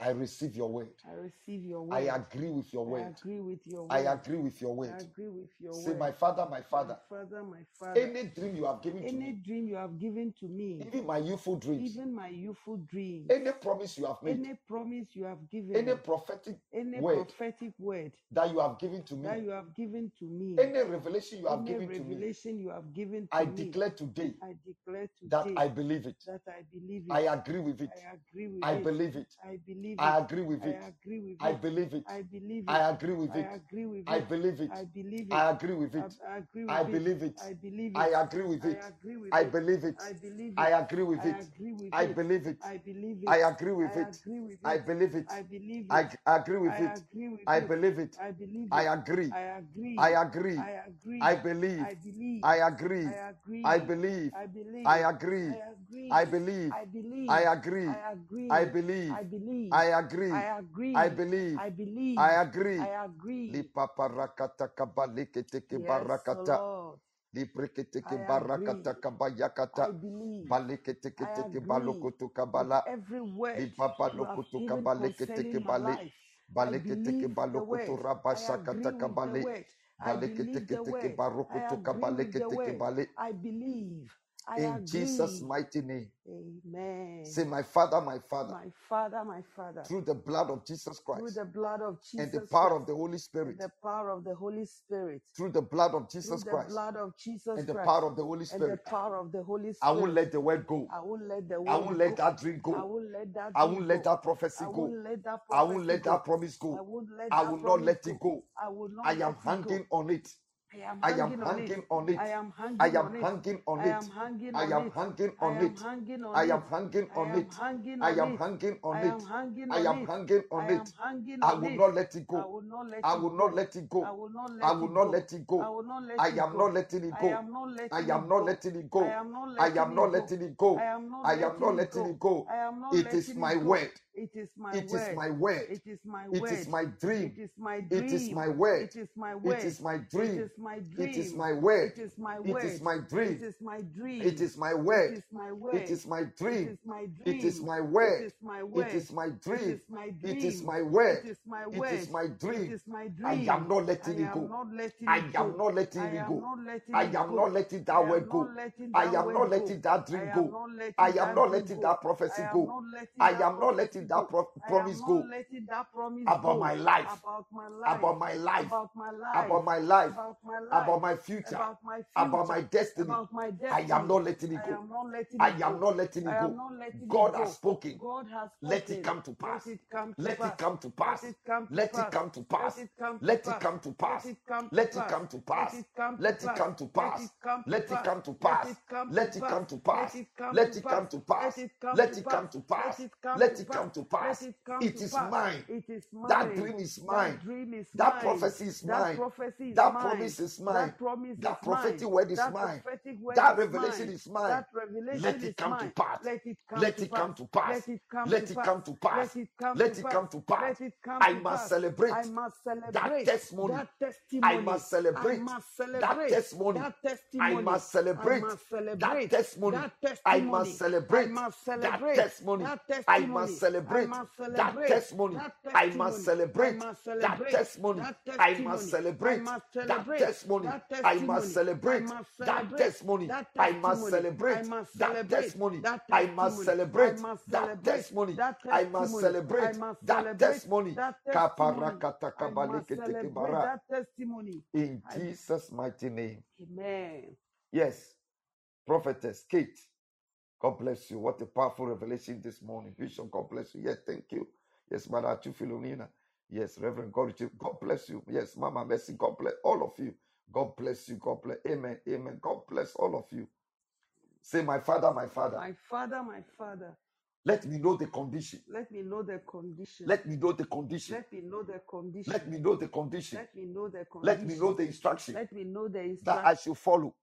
Speaker 2: I receive your word.
Speaker 3: I receive your word.
Speaker 2: I agree with your word.
Speaker 3: I agree with your word.
Speaker 2: I agree with your word.
Speaker 3: I agree with your word.
Speaker 2: Say, my father, my
Speaker 3: My
Speaker 2: father,
Speaker 3: Father, my Father,
Speaker 2: any dream you have given to
Speaker 3: any
Speaker 2: me,
Speaker 3: dream you have given to me,
Speaker 2: even my youthful dreams,
Speaker 3: even my youthful dreams,
Speaker 2: any promise you have made,
Speaker 3: any promise you have given.
Speaker 2: any prophetic
Speaker 3: any
Speaker 2: word
Speaker 3: prophetic word
Speaker 2: that you have given to me,
Speaker 3: that you have given to me,
Speaker 2: any revelation you have
Speaker 3: any
Speaker 2: given to me,
Speaker 3: revelation you have given to
Speaker 2: I
Speaker 3: me,
Speaker 2: declare today
Speaker 3: I declare today that
Speaker 2: I believe it.
Speaker 3: that I believe it.
Speaker 2: I agree with it.
Speaker 3: I agree with
Speaker 2: I
Speaker 3: it.
Speaker 2: believe it.
Speaker 3: I believe
Speaker 2: I
Speaker 3: it.
Speaker 2: agree with
Speaker 3: I
Speaker 2: it.
Speaker 3: agree with
Speaker 2: I believe it.
Speaker 3: I believe it.
Speaker 2: I agree with
Speaker 3: I
Speaker 2: it.
Speaker 3: agree with
Speaker 2: I believe it.
Speaker 3: I believe it.
Speaker 2: I agree with it.
Speaker 3: I agree
Speaker 2: I
Speaker 3: with it.
Speaker 2: I believe it.
Speaker 3: I believe
Speaker 2: I
Speaker 3: it.
Speaker 2: agree with it. I believe it.
Speaker 3: I believe
Speaker 2: I agree with it. I believe it.
Speaker 3: I believe
Speaker 2: I agree with it. I believe it.
Speaker 3: I believe it.
Speaker 2: g- agree with it. I believe it.
Speaker 3: I believe
Speaker 2: I
Speaker 3: it. I agree.
Speaker 2: I agree.
Speaker 3: I agree.
Speaker 2: I believe.
Speaker 3: I.
Speaker 2: I agree.
Speaker 3: I agree.
Speaker 2: I believe.
Speaker 3: I believe.
Speaker 2: I agree.
Speaker 3: I agree.
Speaker 2: I believe.
Speaker 3: I believe.
Speaker 2: I agree.
Speaker 3: I agree.
Speaker 2: I believe.
Speaker 3: I believe.
Speaker 2: I agree.
Speaker 3: I agree.
Speaker 2: I believe.
Speaker 3: I believe.
Speaker 2: I agree.
Speaker 3: I agree.
Speaker 2: Lipaparakata kabaleketeke
Speaker 3: Yes,
Speaker 2: barakata.
Speaker 3: Lord.
Speaker 2: Libreketeke
Speaker 3: I
Speaker 2: barakata
Speaker 3: agree.
Speaker 2: kabayakata.
Speaker 3: I believe. I
Speaker 2: Baleketeketeke
Speaker 3: agree
Speaker 2: balokoto
Speaker 3: with
Speaker 2: kabala.
Speaker 3: every word you have
Speaker 2: lokoto
Speaker 3: given
Speaker 2: kabaleketeke
Speaker 3: concerning my
Speaker 2: bale.
Speaker 3: life. I
Speaker 2: Baleketeke
Speaker 3: believe the
Speaker 2: balokoto
Speaker 3: word. I
Speaker 2: rabashakata
Speaker 3: with the
Speaker 2: kabale.
Speaker 3: word. I believe the
Speaker 2: Baleketeketeke
Speaker 3: word. I
Speaker 2: barokoto
Speaker 3: agree with the
Speaker 2: kabaleketeke
Speaker 3: word.
Speaker 2: bale.
Speaker 3: I believe. I
Speaker 2: In Jesus' mighty name.
Speaker 3: Amen.
Speaker 2: Say, my Father, my Father,
Speaker 3: My Father, my Father,
Speaker 2: through the blood of Jesus Christ,
Speaker 3: through
Speaker 2: Christ
Speaker 3: the blood of Jesus
Speaker 2: and the power
Speaker 3: Christ
Speaker 2: of the Holy Spirit,
Speaker 3: the power of the Holy Spirit,
Speaker 2: through the blood of
Speaker 3: through
Speaker 2: Jesus
Speaker 3: the
Speaker 2: Christ
Speaker 3: blood of Jesus
Speaker 2: and the
Speaker 3: Christ
Speaker 2: power of the Holy
Speaker 3: and the
Speaker 2: Spirit,
Speaker 3: power of the Holy
Speaker 2: I won't
Speaker 3: Spirit.
Speaker 2: let the word go.
Speaker 3: I won't let the
Speaker 2: I
Speaker 3: word
Speaker 2: won't let
Speaker 3: go.
Speaker 2: that dream
Speaker 3: I
Speaker 2: go.
Speaker 3: won't let that
Speaker 2: I
Speaker 3: dream
Speaker 2: won't let
Speaker 3: go.
Speaker 2: that prophecy
Speaker 3: I
Speaker 2: go.
Speaker 3: won't let that
Speaker 2: I won't
Speaker 3: prophecy
Speaker 2: let
Speaker 3: go.
Speaker 2: that promise
Speaker 3: I
Speaker 2: go.
Speaker 3: won't let
Speaker 2: I
Speaker 3: that
Speaker 2: will not
Speaker 3: promise
Speaker 2: let it go.
Speaker 3: I will not
Speaker 2: I
Speaker 3: let
Speaker 2: am
Speaker 3: it go.
Speaker 2: hanging on it.
Speaker 3: I am
Speaker 2: I am
Speaker 3: hanging on it.
Speaker 2: hanging on it.
Speaker 3: I am
Speaker 2: I
Speaker 3: hanging
Speaker 2: am
Speaker 3: on it.
Speaker 2: hanging on
Speaker 3: I
Speaker 2: it.
Speaker 3: am hanging
Speaker 2: I
Speaker 3: on
Speaker 2: am
Speaker 3: it.
Speaker 2: hanging
Speaker 3: I
Speaker 2: on
Speaker 3: am
Speaker 2: it.
Speaker 3: hanging on
Speaker 2: I
Speaker 3: it.
Speaker 2: am hanging
Speaker 3: I
Speaker 2: on
Speaker 3: am
Speaker 2: it.
Speaker 3: hanging
Speaker 2: I
Speaker 3: on
Speaker 2: am
Speaker 3: it.
Speaker 2: hanging on
Speaker 3: I
Speaker 2: it.
Speaker 3: am hanging
Speaker 2: I
Speaker 3: on
Speaker 2: am
Speaker 3: it.
Speaker 2: hanging
Speaker 3: I
Speaker 2: on
Speaker 3: am
Speaker 2: it.
Speaker 3: hanging
Speaker 2: I
Speaker 3: on
Speaker 2: will
Speaker 3: it.
Speaker 2: not let it
Speaker 3: I
Speaker 2: go.
Speaker 3: will not let
Speaker 2: I
Speaker 3: it
Speaker 2: will not
Speaker 3: go.
Speaker 2: let it
Speaker 3: I
Speaker 2: go.
Speaker 3: will not
Speaker 2: I
Speaker 3: let
Speaker 2: will
Speaker 3: it
Speaker 2: not
Speaker 3: go.
Speaker 2: let it
Speaker 3: I
Speaker 2: go.
Speaker 3: will not let
Speaker 2: I
Speaker 3: it
Speaker 2: am
Speaker 3: go.
Speaker 2: not letting it
Speaker 3: I
Speaker 2: go.
Speaker 3: am not
Speaker 2: I
Speaker 3: letting
Speaker 2: am
Speaker 3: it
Speaker 2: not
Speaker 3: go.
Speaker 2: letting it
Speaker 3: I
Speaker 2: go.
Speaker 3: am not
Speaker 2: I
Speaker 3: letting
Speaker 2: am
Speaker 3: it
Speaker 2: not
Speaker 3: go.
Speaker 2: letting it go.
Speaker 3: I am not
Speaker 2: I am
Speaker 3: letting
Speaker 2: not
Speaker 3: it
Speaker 2: letting
Speaker 3: go.
Speaker 2: it go.
Speaker 3: I am not
Speaker 2: It is my
Speaker 3: it
Speaker 2: word.
Speaker 3: It is my way.
Speaker 2: It is my word.
Speaker 3: It is my
Speaker 2: It
Speaker 3: word.
Speaker 2: is my dream. It is my word.
Speaker 3: It is my word.
Speaker 2: is my dream.
Speaker 3: is my
Speaker 2: It is my word.
Speaker 3: It is my
Speaker 2: It
Speaker 3: word.
Speaker 2: is my
Speaker 3: It
Speaker 2: dream.
Speaker 3: is my dream.
Speaker 2: is my
Speaker 3: It
Speaker 2: word.
Speaker 3: is my word.
Speaker 2: is my dream. It is my
Speaker 3: It
Speaker 2: word.
Speaker 3: is my word.
Speaker 2: is my dream.
Speaker 3: is my way.
Speaker 2: It is my
Speaker 3: It
Speaker 2: word.
Speaker 3: is my
Speaker 2: It
Speaker 3: word.
Speaker 2: is my dream.
Speaker 3: is my
Speaker 2: I am not letting it go. I am not letting it go. I am not letting that word go. I am not letting that dream go. I am not letting that prophecy go. I am not letting that pro- promise go
Speaker 3: letting that promise
Speaker 2: about
Speaker 3: go
Speaker 2: my life,
Speaker 3: about my life,
Speaker 2: about my life,
Speaker 3: about my life,
Speaker 2: about my life,
Speaker 3: about my
Speaker 2: about my future,
Speaker 3: about my
Speaker 2: about my destiny.
Speaker 3: about my
Speaker 2: I am not letting it
Speaker 3: I
Speaker 2: go.
Speaker 3: am not letting
Speaker 2: I
Speaker 3: it
Speaker 2: am
Speaker 3: go.
Speaker 2: not letting it go.
Speaker 3: not letting it
Speaker 2: God has spoken.
Speaker 3: God has
Speaker 2: Let it come to pass.
Speaker 3: it come to
Speaker 2: Let it come to
Speaker 3: Let
Speaker 2: pass.
Speaker 3: it come to
Speaker 2: Let it come to pass.
Speaker 3: it come to
Speaker 2: Let it come to pass.
Speaker 3: it come to
Speaker 2: Let it come to pass.
Speaker 3: it come to
Speaker 2: Let it come to pass.
Speaker 3: it come to
Speaker 2: Let it come to pass. Let it come to pass. Let it come to pass. Let it come to pass.
Speaker 3: Let it come to pass.
Speaker 2: To pass.
Speaker 3: it come
Speaker 2: It
Speaker 3: to
Speaker 2: is
Speaker 3: pass.
Speaker 2: mine.
Speaker 3: It is
Speaker 2: That
Speaker 3: mine.
Speaker 2: dream is
Speaker 3: That dream is
Speaker 2: That
Speaker 3: mine.
Speaker 2: prophecy is
Speaker 3: That
Speaker 2: mine.
Speaker 3: prophecy is
Speaker 2: That
Speaker 3: mine.
Speaker 2: promise is mine.
Speaker 3: That promise is
Speaker 2: That
Speaker 3: mine.
Speaker 2: word is
Speaker 3: That
Speaker 2: mine.
Speaker 3: prophetic word
Speaker 2: That
Speaker 3: is
Speaker 2: revelation
Speaker 3: mine.
Speaker 2: is mine.
Speaker 3: That revelation
Speaker 2: Let
Speaker 3: is
Speaker 2: it come to
Speaker 3: mine.
Speaker 2: pass.
Speaker 3: Let it come
Speaker 2: Let
Speaker 3: to
Speaker 2: it
Speaker 3: pass.
Speaker 2: come to pass.
Speaker 3: Let it come
Speaker 2: Let
Speaker 3: to
Speaker 2: it
Speaker 3: pass.
Speaker 2: come to pass.
Speaker 3: Let it come
Speaker 2: Let
Speaker 3: to
Speaker 2: it
Speaker 3: pass.
Speaker 2: come to pass.
Speaker 3: Let it come
Speaker 2: I
Speaker 3: to
Speaker 2: must
Speaker 3: pass.
Speaker 2: celebrate
Speaker 3: I must
Speaker 2: that
Speaker 3: celebrate
Speaker 2: testimony.
Speaker 3: that
Speaker 2: I
Speaker 3: testimony. I
Speaker 2: celebrate
Speaker 3: must
Speaker 2: that
Speaker 3: celebrate
Speaker 2: testimony.
Speaker 3: that testimony. I must celebrate that
Speaker 2: I
Speaker 3: testimony.
Speaker 2: must
Speaker 3: I
Speaker 2: celebrate
Speaker 3: must
Speaker 2: that
Speaker 3: celebrate
Speaker 2: testimony.
Speaker 3: that
Speaker 2: I must
Speaker 3: testimony. I
Speaker 2: celebrate
Speaker 3: must
Speaker 2: that
Speaker 3: celebrate
Speaker 2: testimony.
Speaker 3: that testimony. I must
Speaker 2: that
Speaker 3: celebrate that
Speaker 2: I must
Speaker 3: testimony. I must celebrate that testimony. I must celebrate that testimony. I must celebrate that testimony. I must celebrate that testimony. I must celebrate that testimony. I must celebrate that testimony.
Speaker 2: In Jesus' mighty name.
Speaker 3: amen.
Speaker 2: Yes, prophetess Kate. God bless you. What a powerful revelation this morning. Vision, God bless you. Yes, thank you. Yes, Mother Achu Philomena. Yes, Reverend God, God bless you. Yes, Mama Mercy, God bless all of you. God bless you. God bless. Amen. Amen. God bless all of you. Say, my father, my father,
Speaker 3: My father, my father,
Speaker 2: let me know the condition.
Speaker 3: let me know the condition.
Speaker 2: Let me know the condition.
Speaker 3: Let me know the condition.
Speaker 2: Let me know the condition.
Speaker 3: Let me know the
Speaker 2: Let me know
Speaker 3: condition.
Speaker 2: the instruction
Speaker 3: Let me know the
Speaker 2: that I
Speaker 3: instruction
Speaker 2: should follow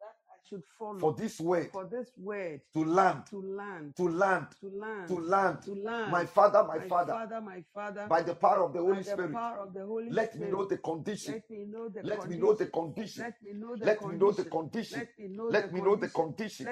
Speaker 3: should follow
Speaker 2: for this word
Speaker 3: for this word
Speaker 2: to land,
Speaker 3: to land,
Speaker 2: to land,
Speaker 3: to land,
Speaker 2: to land.
Speaker 3: to land.
Speaker 2: My Father, my
Speaker 3: my
Speaker 2: Father,
Speaker 3: Father, my Father,
Speaker 2: by the power of the Holy Spirit,
Speaker 3: the Holy
Speaker 2: let me know the condition.
Speaker 3: let me know the
Speaker 2: Let me
Speaker 3: condition.
Speaker 2: know the condition.
Speaker 3: Let me know the
Speaker 2: Let me know the
Speaker 3: condition. Let me know the
Speaker 2: Let me know the condition.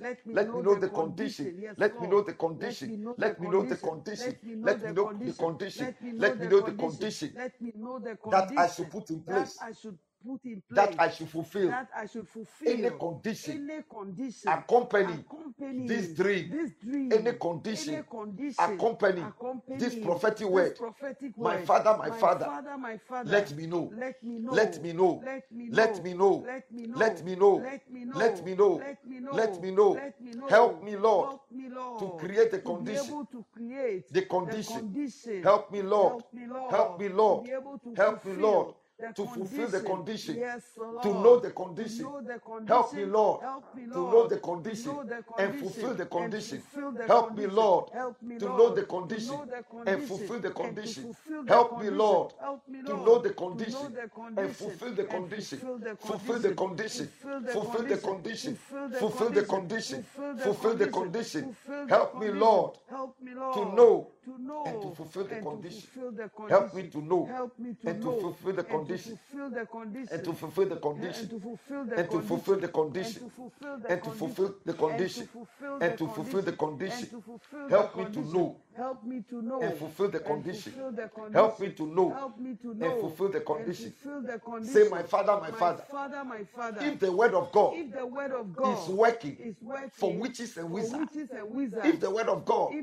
Speaker 3: Let me know the
Speaker 2: me know the
Speaker 3: condition. Let me know the condition.
Speaker 2: Let me know the condition. Let me know the
Speaker 3: condition. Let me know the
Speaker 2: condition.
Speaker 3: Let me know the condition.
Speaker 2: condition
Speaker 3: Let me know the condition that
Speaker 2: I should put in place,
Speaker 3: I should put in place,
Speaker 2: that I should fulfill.
Speaker 3: that I should fulfill
Speaker 2: Any condition
Speaker 3: any condition
Speaker 2: accompanying
Speaker 3: accompanying
Speaker 2: this dream,
Speaker 3: this dream,
Speaker 2: any condition
Speaker 3: any condition
Speaker 2: accompanying
Speaker 3: accompanying
Speaker 2: this prophetic
Speaker 3: this
Speaker 2: word. My. Father, my Father,
Speaker 3: Father, my Father,
Speaker 2: Let me know.
Speaker 3: let me know,
Speaker 2: Let me know.
Speaker 3: let me know,
Speaker 2: Let me know.
Speaker 3: let me know,
Speaker 2: Let me know.
Speaker 3: let me know,
Speaker 2: Let me know.
Speaker 3: let me know,
Speaker 2: Let me know.
Speaker 3: let me know.
Speaker 2: Help me, Lord,
Speaker 3: Help me, Lord,
Speaker 2: to create a
Speaker 3: to
Speaker 2: condition.
Speaker 3: be able to create
Speaker 2: The condition.
Speaker 3: condition.
Speaker 2: Help me, Lord.
Speaker 3: Help me, Lord.
Speaker 2: Help me, Lord.
Speaker 3: To be able
Speaker 2: Help me, Lord,
Speaker 3: the
Speaker 2: to fulfill the condition.
Speaker 3: Yes, Lord.
Speaker 2: To know the condition.
Speaker 3: know the condition.
Speaker 2: Help me, Lord,
Speaker 3: Help me,
Speaker 2: to know the condition
Speaker 3: know the
Speaker 2: and fulfill the condition.
Speaker 3: fulfill
Speaker 2: Help me. Lord,
Speaker 3: Help me,
Speaker 2: to
Speaker 3: Lord,
Speaker 2: know the
Speaker 3: to
Speaker 2: condition
Speaker 3: know the
Speaker 2: and
Speaker 3: condition
Speaker 2: fulfill the
Speaker 3: and
Speaker 2: condition.
Speaker 3: fulfill the
Speaker 2: Help me,
Speaker 3: condition.
Speaker 2: Lord,
Speaker 3: Help me,
Speaker 2: to
Speaker 3: Lord,
Speaker 2: know the
Speaker 3: to know
Speaker 2: condition
Speaker 3: the
Speaker 2: and
Speaker 3: condition
Speaker 2: fulfill the
Speaker 3: and
Speaker 2: condition.
Speaker 3: fulfill the condition.
Speaker 2: condition.
Speaker 3: Fulfill the
Speaker 2: condition.
Speaker 3: Fulfill the condition.
Speaker 2: condition.
Speaker 3: Fulfill
Speaker 2: the
Speaker 3: condition.
Speaker 2: condition.
Speaker 3: Fulfill the condition. Help me, Lord,
Speaker 2: to know
Speaker 3: to know
Speaker 2: and to fulfill the, condition. Help me to know. And to fulfill the condition. And to fulfill the condition. And to fulfill the
Speaker 3: condition. And to fulfill the
Speaker 2: condition.
Speaker 3: And to fulfill the condition.
Speaker 2: Help me to know.
Speaker 3: Help me to know.
Speaker 2: And fulfill the condition. Help me to know. And fulfill the condition. Say, my father, my father. If the word of God is working for witches and wizards. If the word of God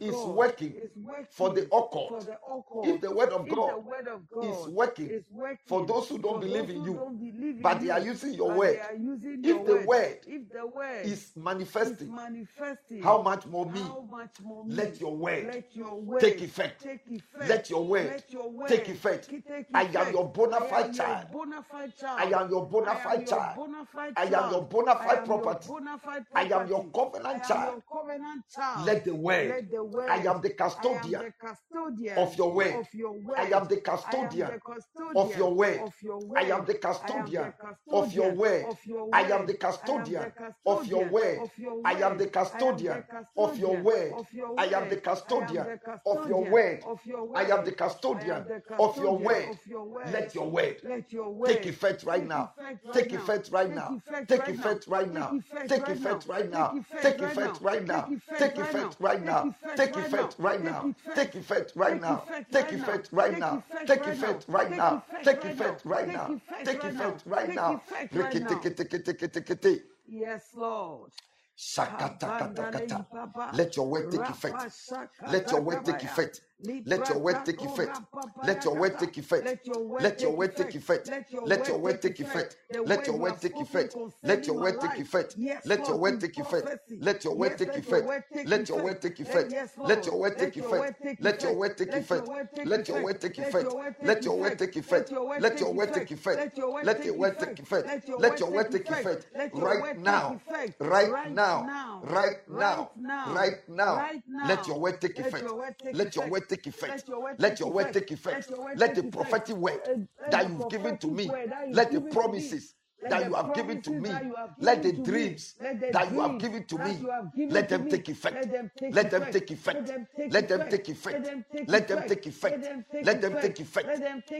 Speaker 2: is working
Speaker 3: working,
Speaker 2: for the occult, if the word of God, is working, for those who don't believe in you, but they are using your word, if the
Speaker 3: word,
Speaker 2: is manifesting, how much more me? Let your word, take effect. Let your word, take effect. I am your bona fide child. I am your bona fide child. I am your bona fide property. I am your covenant child. Let the word. I am the custodian,
Speaker 3: custodian
Speaker 2: of, your word.
Speaker 3: of your word.
Speaker 2: I am the custodian,
Speaker 3: custodian
Speaker 2: of, your
Speaker 3: of your word. I am the custodian of your word.
Speaker 2: I am the custodian of your word. I am the custodian of your word. I am the custodian of your word. I am the custodian of your word. Let your word take effect right now. Take effect right now. Take effect right now. Take effect right now.
Speaker 3: Take effect right now. Take effect right now. Take effect right now
Speaker 2: right
Speaker 3: now. Take effect
Speaker 2: right now. Take effect right now. Take effect right now. Take effect right now. Take effect right now.
Speaker 3: Yes, Lord.
Speaker 2: Let your word take effect. Let your word take effect. Let your word take effect. Let your word take effect.
Speaker 3: Let your word
Speaker 2: Let your word take effect. Let your word take effect. Let your word take effect. Let your word take effect. Let your word take effect. Let your word take effect. Let your word take effect. Let your word take effect. Let your word take effect. Let your word take effect. Let your word take effect. Let your word take effect. Let your word take effect. Let your word take effect. Right now. Right now. Right now. Right now. Let your word take effect. Let your word take effect. Let your word take effect. Let the prophetic word that you've given to me, let the promises that you have given to me, let the dreams that you have given to me, let them take effect. Let them take effect. Let them take effect. Let them take effect. Let them take effect.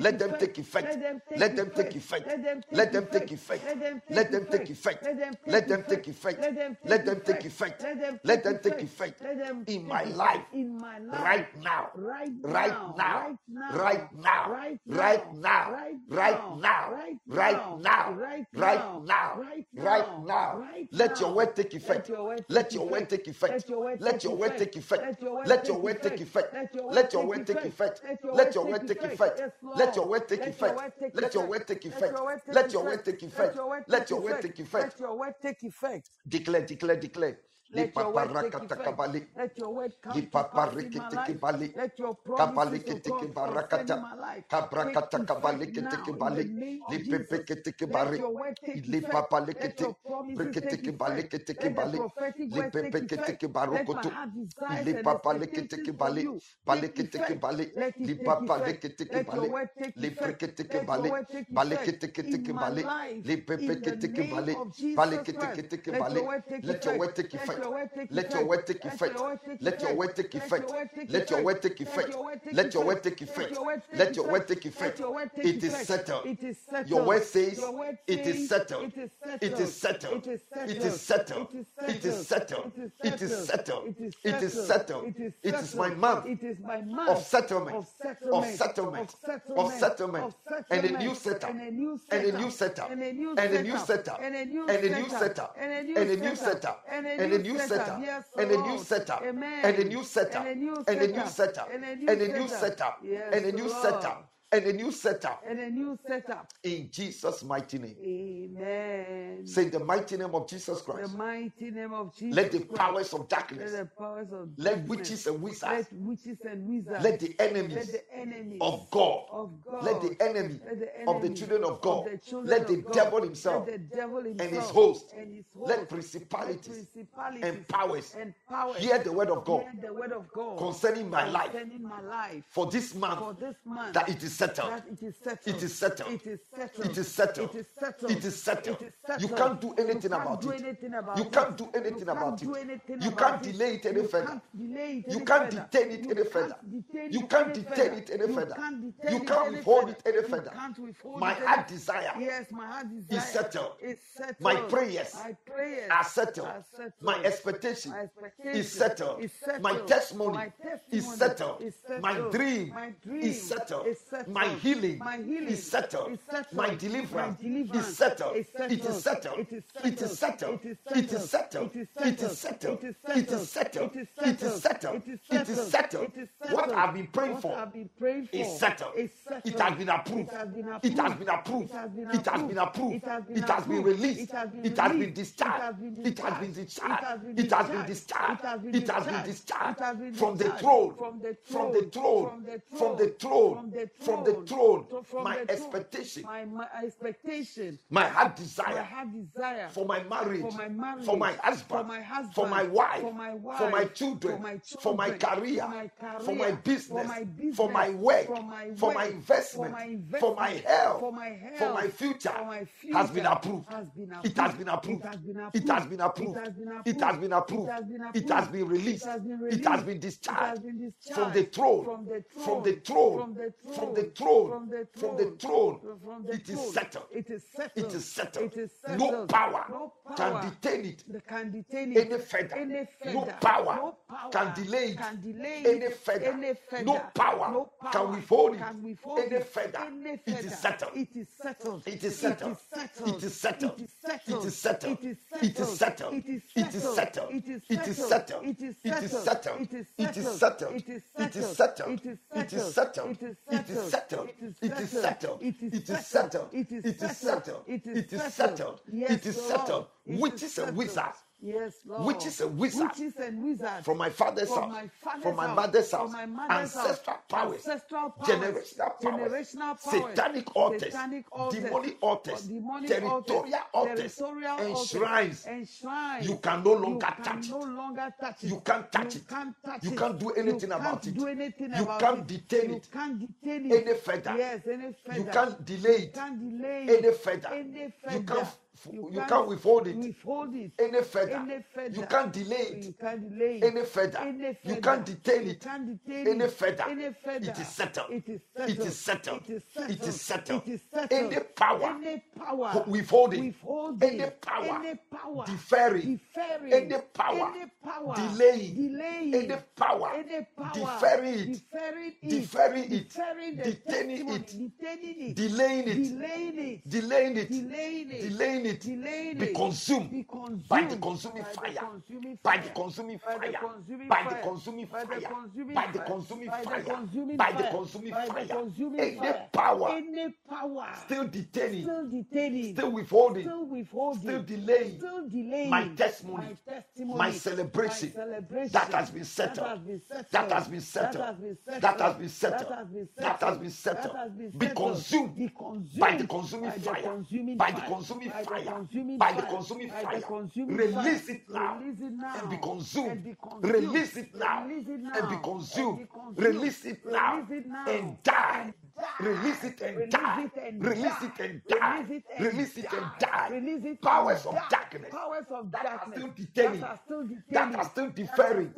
Speaker 2: Let them take effect. Let them take effect. Let them take effect. Let them take effect. Let them take effect. Let them take effect. Let them take effect in my life
Speaker 3: In my life.
Speaker 2: right now.
Speaker 3: Right
Speaker 2: Right now. Right now. Right now. Right now. Right now. Right now. Right now. Let your word take effect. Let your word take effect. Let your word take effect. Let your word take effect. Let your word take effect. Let your word take effect. Let your word take effect. Let your word take effect. Let your word take effect. Let your word take effect.
Speaker 3: Let your word take effect.
Speaker 2: Declare, declare, declare.
Speaker 3: Let your word take effect. Let your word come to pass in my life. Let your promises, O
Speaker 2: oh
Speaker 3: God, concerning my life take
Speaker 2: Kabrakata
Speaker 3: effect now in the name of Jesus. Let your word take effect. Let your promises take effect. Let the prophetic words take effect. Let my heart desires and expectations from you take effect. Let it take effect. Let your word take effect. Let your
Speaker 2: kibali.
Speaker 3: word take effect
Speaker 2: Balikiti
Speaker 3: in my life. In the name of Jesus Christ. Let your word take effect.
Speaker 2: Word take
Speaker 3: Let
Speaker 2: effect.
Speaker 3: your word take
Speaker 2: Let your
Speaker 3: effect.
Speaker 2: word take
Speaker 3: Let
Speaker 2: effect.
Speaker 3: your word take
Speaker 2: Let your
Speaker 3: effect.
Speaker 2: word take
Speaker 3: Let
Speaker 2: effect.
Speaker 3: your word take
Speaker 2: Let your
Speaker 3: effect.
Speaker 2: word take
Speaker 3: Let
Speaker 2: effect.
Speaker 3: your word take
Speaker 2: Let your word
Speaker 3: effect.
Speaker 2: take
Speaker 3: Let
Speaker 2: effect.
Speaker 3: your word take
Speaker 2: Let your word
Speaker 3: effect.
Speaker 2: take effect.
Speaker 3: your word take
Speaker 2: It is settled.
Speaker 3: It is settled.
Speaker 2: Your word says it is settled.
Speaker 3: it is
Speaker 2: It is
Speaker 3: settled. It is settled.
Speaker 2: It is settled.
Speaker 3: It is
Speaker 2: It is
Speaker 3: settled. It is settled. It is
Speaker 2: my month
Speaker 3: It is my
Speaker 2: of settlement.
Speaker 3: of settlement. Of settlement.
Speaker 2: And a new
Speaker 3: settlement.
Speaker 2: setup.
Speaker 3: And a new
Speaker 2: And a new
Speaker 3: setup. And a new
Speaker 2: And
Speaker 3: setup. And a new setup.
Speaker 2: And a new
Speaker 3: setup. And a new setup.
Speaker 2: Setup.
Speaker 3: And a
Speaker 2: And a
Speaker 3: new setup.
Speaker 2: And a new setup. And a new setup.
Speaker 3: And a new
Speaker 2: And a new
Speaker 3: setup. And a new
Speaker 2: And a new
Speaker 3: setup.
Speaker 2: setup. And a new setup. And a new setup.
Speaker 3: And a new setup.
Speaker 2: In Jesus' mighty name.
Speaker 3: Amen.
Speaker 2: Say the mighty name of Jesus Christ.
Speaker 3: the mighty name of Jesus
Speaker 2: Let the
Speaker 3: Christ.
Speaker 2: powers of
Speaker 3: Let
Speaker 2: darkness,
Speaker 3: the powers of darkness.
Speaker 2: let witches and wizards,
Speaker 3: let witches and wizards,
Speaker 2: let the enemies.
Speaker 3: let the enemies
Speaker 2: of God,
Speaker 3: of God,
Speaker 2: let the enemy
Speaker 3: let the
Speaker 2: of the children of God,
Speaker 3: the children
Speaker 2: let the
Speaker 3: of God,
Speaker 2: devil himself
Speaker 3: let the devil himself
Speaker 2: and his host,
Speaker 3: and his
Speaker 2: let principalities
Speaker 3: let principalities
Speaker 2: and powers
Speaker 3: and powers
Speaker 2: hear the word of God
Speaker 3: hear the word of God
Speaker 2: concerning my life
Speaker 3: concerning my life
Speaker 2: for this month
Speaker 3: for this month
Speaker 2: that it is settled.
Speaker 3: it is settled.
Speaker 2: It is settled.
Speaker 3: It is settled.
Speaker 2: It is settled.
Speaker 3: It is settled.
Speaker 2: It is settled. You can't do anything about it. You can't do anything about it. You can't delay it any further.
Speaker 3: can't delay it
Speaker 2: You can't detain it any further. You can't detain it any further. You can't withhold it any further. My heart desire
Speaker 3: Yes, my heart desire
Speaker 2: is settled. My prayers are settled. My expectation is settled. My testimony is settled.
Speaker 3: is
Speaker 2: My
Speaker 3: settled.
Speaker 2: dream
Speaker 3: My dream
Speaker 2: is settled. My healing
Speaker 3: My healing
Speaker 2: is settled.
Speaker 3: is settled.
Speaker 2: My
Speaker 3: My
Speaker 2: deliverance is settled.
Speaker 3: is
Speaker 2: It is settled.
Speaker 3: It is
Speaker 2: settled.
Speaker 3: It is
Speaker 2: settled.
Speaker 3: It is
Speaker 2: settled.
Speaker 3: It is
Speaker 2: settled.
Speaker 3: It is
Speaker 2: settled.
Speaker 3: It is
Speaker 2: settled.
Speaker 3: It is
Speaker 2: What
Speaker 3: settled.
Speaker 2: I've been praying
Speaker 3: What
Speaker 2: for
Speaker 3: I've been praying for
Speaker 2: is settled. It has been approved.
Speaker 3: It has been approved. It has been
Speaker 2: It has been approved.
Speaker 3: It has been
Speaker 2: It has been
Speaker 3: approved.
Speaker 2: released.
Speaker 3: It has been
Speaker 2: It has been
Speaker 3: released.
Speaker 2: discharged.
Speaker 3: It has been
Speaker 2: It has been
Speaker 3: discharged. It
Speaker 2: has been discharged.
Speaker 3: It has been
Speaker 2: It has been
Speaker 3: discharged. It has been
Speaker 2: discharged from the throne.
Speaker 3: From the
Speaker 2: From the
Speaker 3: throne.
Speaker 2: throne.
Speaker 3: From the throne.
Speaker 2: From the throne.
Speaker 3: From the throne. From
Speaker 2: My
Speaker 3: the
Speaker 2: expectation.
Speaker 3: My, my expectation.
Speaker 2: My heart
Speaker 3: My
Speaker 2: desire
Speaker 3: heart desire.
Speaker 2: for my marriage,
Speaker 3: For my marriage.
Speaker 2: for my husband,
Speaker 3: For my husband.
Speaker 2: for my wife,
Speaker 3: For my wife.
Speaker 2: for my children,
Speaker 3: For my
Speaker 2: for my career,
Speaker 3: For my career.
Speaker 2: for my business,
Speaker 3: For my business.
Speaker 2: for my work,
Speaker 3: For my
Speaker 2: for my investment,
Speaker 3: For my
Speaker 2: for my health,
Speaker 3: For my health.
Speaker 2: for my future,
Speaker 3: For my
Speaker 2: has been
Speaker 3: future
Speaker 2: approved.
Speaker 3: Has been
Speaker 2: It has been
Speaker 3: approved. has been approved.
Speaker 2: It has been approved.
Speaker 3: It has been approved.
Speaker 2: It has been approved. It has been released.
Speaker 3: It has been
Speaker 2: It has
Speaker 3: released.
Speaker 2: been
Speaker 3: It has
Speaker 2: discharged from the throne.
Speaker 3: From the throne.
Speaker 2: From the throne.
Speaker 3: From the
Speaker 2: From
Speaker 3: throne.
Speaker 2: the throne.
Speaker 3: From the throne. From the
Speaker 2: It is settled.
Speaker 3: It is settled.
Speaker 2: It is settled.
Speaker 3: It is
Speaker 2: No power
Speaker 3: No power
Speaker 2: can detain it
Speaker 3: can detain it
Speaker 2: any further.
Speaker 3: Any
Speaker 2: No power
Speaker 3: No power
Speaker 2: can delay it
Speaker 3: Can delay
Speaker 2: any further.
Speaker 3: Any further.
Speaker 2: No power
Speaker 3: No power
Speaker 2: can withhold it
Speaker 3: Can withhold
Speaker 2: any
Speaker 3: it
Speaker 2: further.
Speaker 3: Any
Speaker 2: It is settled.
Speaker 3: It is settled.
Speaker 2: It is settled.
Speaker 3: It is settled.
Speaker 2: It is settled.
Speaker 3: It is settled.
Speaker 2: It is settled.
Speaker 3: It is
Speaker 2: It is settled.
Speaker 3: It is
Speaker 2: It is settled.
Speaker 3: It is
Speaker 2: It is
Speaker 3: settled.
Speaker 2: settled.
Speaker 3: It is
Speaker 2: It is
Speaker 3: settled.
Speaker 2: settled.
Speaker 3: It is
Speaker 2: It is
Speaker 3: settled.
Speaker 2: settled.
Speaker 3: It is
Speaker 2: It is
Speaker 3: settled.
Speaker 2: settled.
Speaker 3: It is
Speaker 2: It is
Speaker 3: settled.
Speaker 2: Settled.
Speaker 3: It is
Speaker 2: settled. It is settled.
Speaker 3: It is settled. It is settled. It is settled.
Speaker 2: It is settled. Witches and wizards
Speaker 3: Yes, Lord.
Speaker 2: Witches and wizards.
Speaker 3: Witches and wizards.
Speaker 2: from my father's
Speaker 3: From
Speaker 2: house,
Speaker 3: my father's
Speaker 2: from my
Speaker 3: house,
Speaker 2: mother's
Speaker 3: from
Speaker 2: house,
Speaker 3: my mother's house,
Speaker 2: ancestral powers,
Speaker 3: ancestral powers,
Speaker 2: generational powers,
Speaker 3: generational powers,
Speaker 2: satanic altars,
Speaker 3: satanic altars,
Speaker 2: demonic altars,
Speaker 3: demonic
Speaker 2: territorial altars,
Speaker 3: territorial
Speaker 2: and
Speaker 3: altars,
Speaker 2: shrines.
Speaker 3: and shrines.
Speaker 2: You can no longer
Speaker 3: You
Speaker 2: touch
Speaker 3: can
Speaker 2: it.
Speaker 3: no longer touch it.
Speaker 2: You can't touch
Speaker 3: You
Speaker 2: it.
Speaker 3: can't touch
Speaker 2: You
Speaker 3: it.
Speaker 2: can't do anything
Speaker 3: you
Speaker 2: about
Speaker 3: can't
Speaker 2: it.
Speaker 3: Do anything
Speaker 2: You
Speaker 3: about
Speaker 2: can't
Speaker 3: it.
Speaker 2: detain
Speaker 3: you
Speaker 2: it
Speaker 3: can't detain it
Speaker 2: any further.
Speaker 3: Yes, any further.
Speaker 2: You can't delay
Speaker 3: You
Speaker 2: it
Speaker 3: can't delay
Speaker 2: any further.
Speaker 3: Any
Speaker 2: You can't f- you can't withhold it
Speaker 3: Withhold it.
Speaker 2: any further.
Speaker 3: Any further.
Speaker 2: You can't delay
Speaker 3: You
Speaker 2: it
Speaker 3: can't delay it.
Speaker 2: any further.
Speaker 3: Any
Speaker 2: You can't detain it
Speaker 3: can't detain
Speaker 2: any
Speaker 3: it.
Speaker 2: further.
Speaker 3: Any further.
Speaker 2: It is settled.
Speaker 3: It is
Speaker 2: It is settled.
Speaker 3: It is
Speaker 2: It is settled.
Speaker 3: It is settled.
Speaker 2: Any power
Speaker 3: Any power.
Speaker 2: withholding,
Speaker 3: Withholding.
Speaker 2: any power
Speaker 3: Any power.
Speaker 2: deferring,
Speaker 3: Deferring.
Speaker 2: any power
Speaker 3: Any power.
Speaker 2: delaying,
Speaker 3: Delaying.
Speaker 2: any power
Speaker 3: Any power.
Speaker 2: deferring it,
Speaker 3: Deferring it.
Speaker 2: deferring it,
Speaker 3: Deferring
Speaker 2: detaining it,
Speaker 3: Detaining it.
Speaker 2: delaying it,
Speaker 3: Delaying it.
Speaker 2: delaying it,
Speaker 3: Delaying it.
Speaker 2: It
Speaker 3: delaying
Speaker 2: be
Speaker 3: it,
Speaker 2: consumed
Speaker 3: be consumed
Speaker 2: by the consuming fire. By the consuming fire. By the consuming fire. By the consuming fire. By the consuming fire. Any power
Speaker 3: Any power
Speaker 2: still detaining,
Speaker 3: still detaining,
Speaker 2: still withholding,
Speaker 3: still withholding,
Speaker 2: still delaying
Speaker 3: still delaying
Speaker 2: my testimony,
Speaker 3: my testimony,
Speaker 2: my celebration
Speaker 3: my celebration
Speaker 2: that has been settled.
Speaker 3: That has been settled.
Speaker 2: That has been settled.
Speaker 3: That has been settled.
Speaker 2: Be consumed by the consuming fire. By the consuming fire.
Speaker 3: Consuming
Speaker 2: By the
Speaker 3: fire. By the
Speaker 2: fire.
Speaker 3: consuming
Speaker 2: Release
Speaker 3: fire.
Speaker 2: it now.
Speaker 3: Release it now.
Speaker 2: And be consumed.
Speaker 3: And be consumed.
Speaker 2: Release it now.
Speaker 3: Release it now.
Speaker 2: And be consumed. Release it now.
Speaker 3: Release it now.
Speaker 2: And die. Release it and die. Release it and die.
Speaker 3: Release it and
Speaker 2: Release and.
Speaker 3: Release it
Speaker 2: Powers of darkness
Speaker 3: Powers of
Speaker 2: that are
Speaker 3: darkness
Speaker 2: still detaining,
Speaker 3: that are still detaining,
Speaker 2: that are still deferring,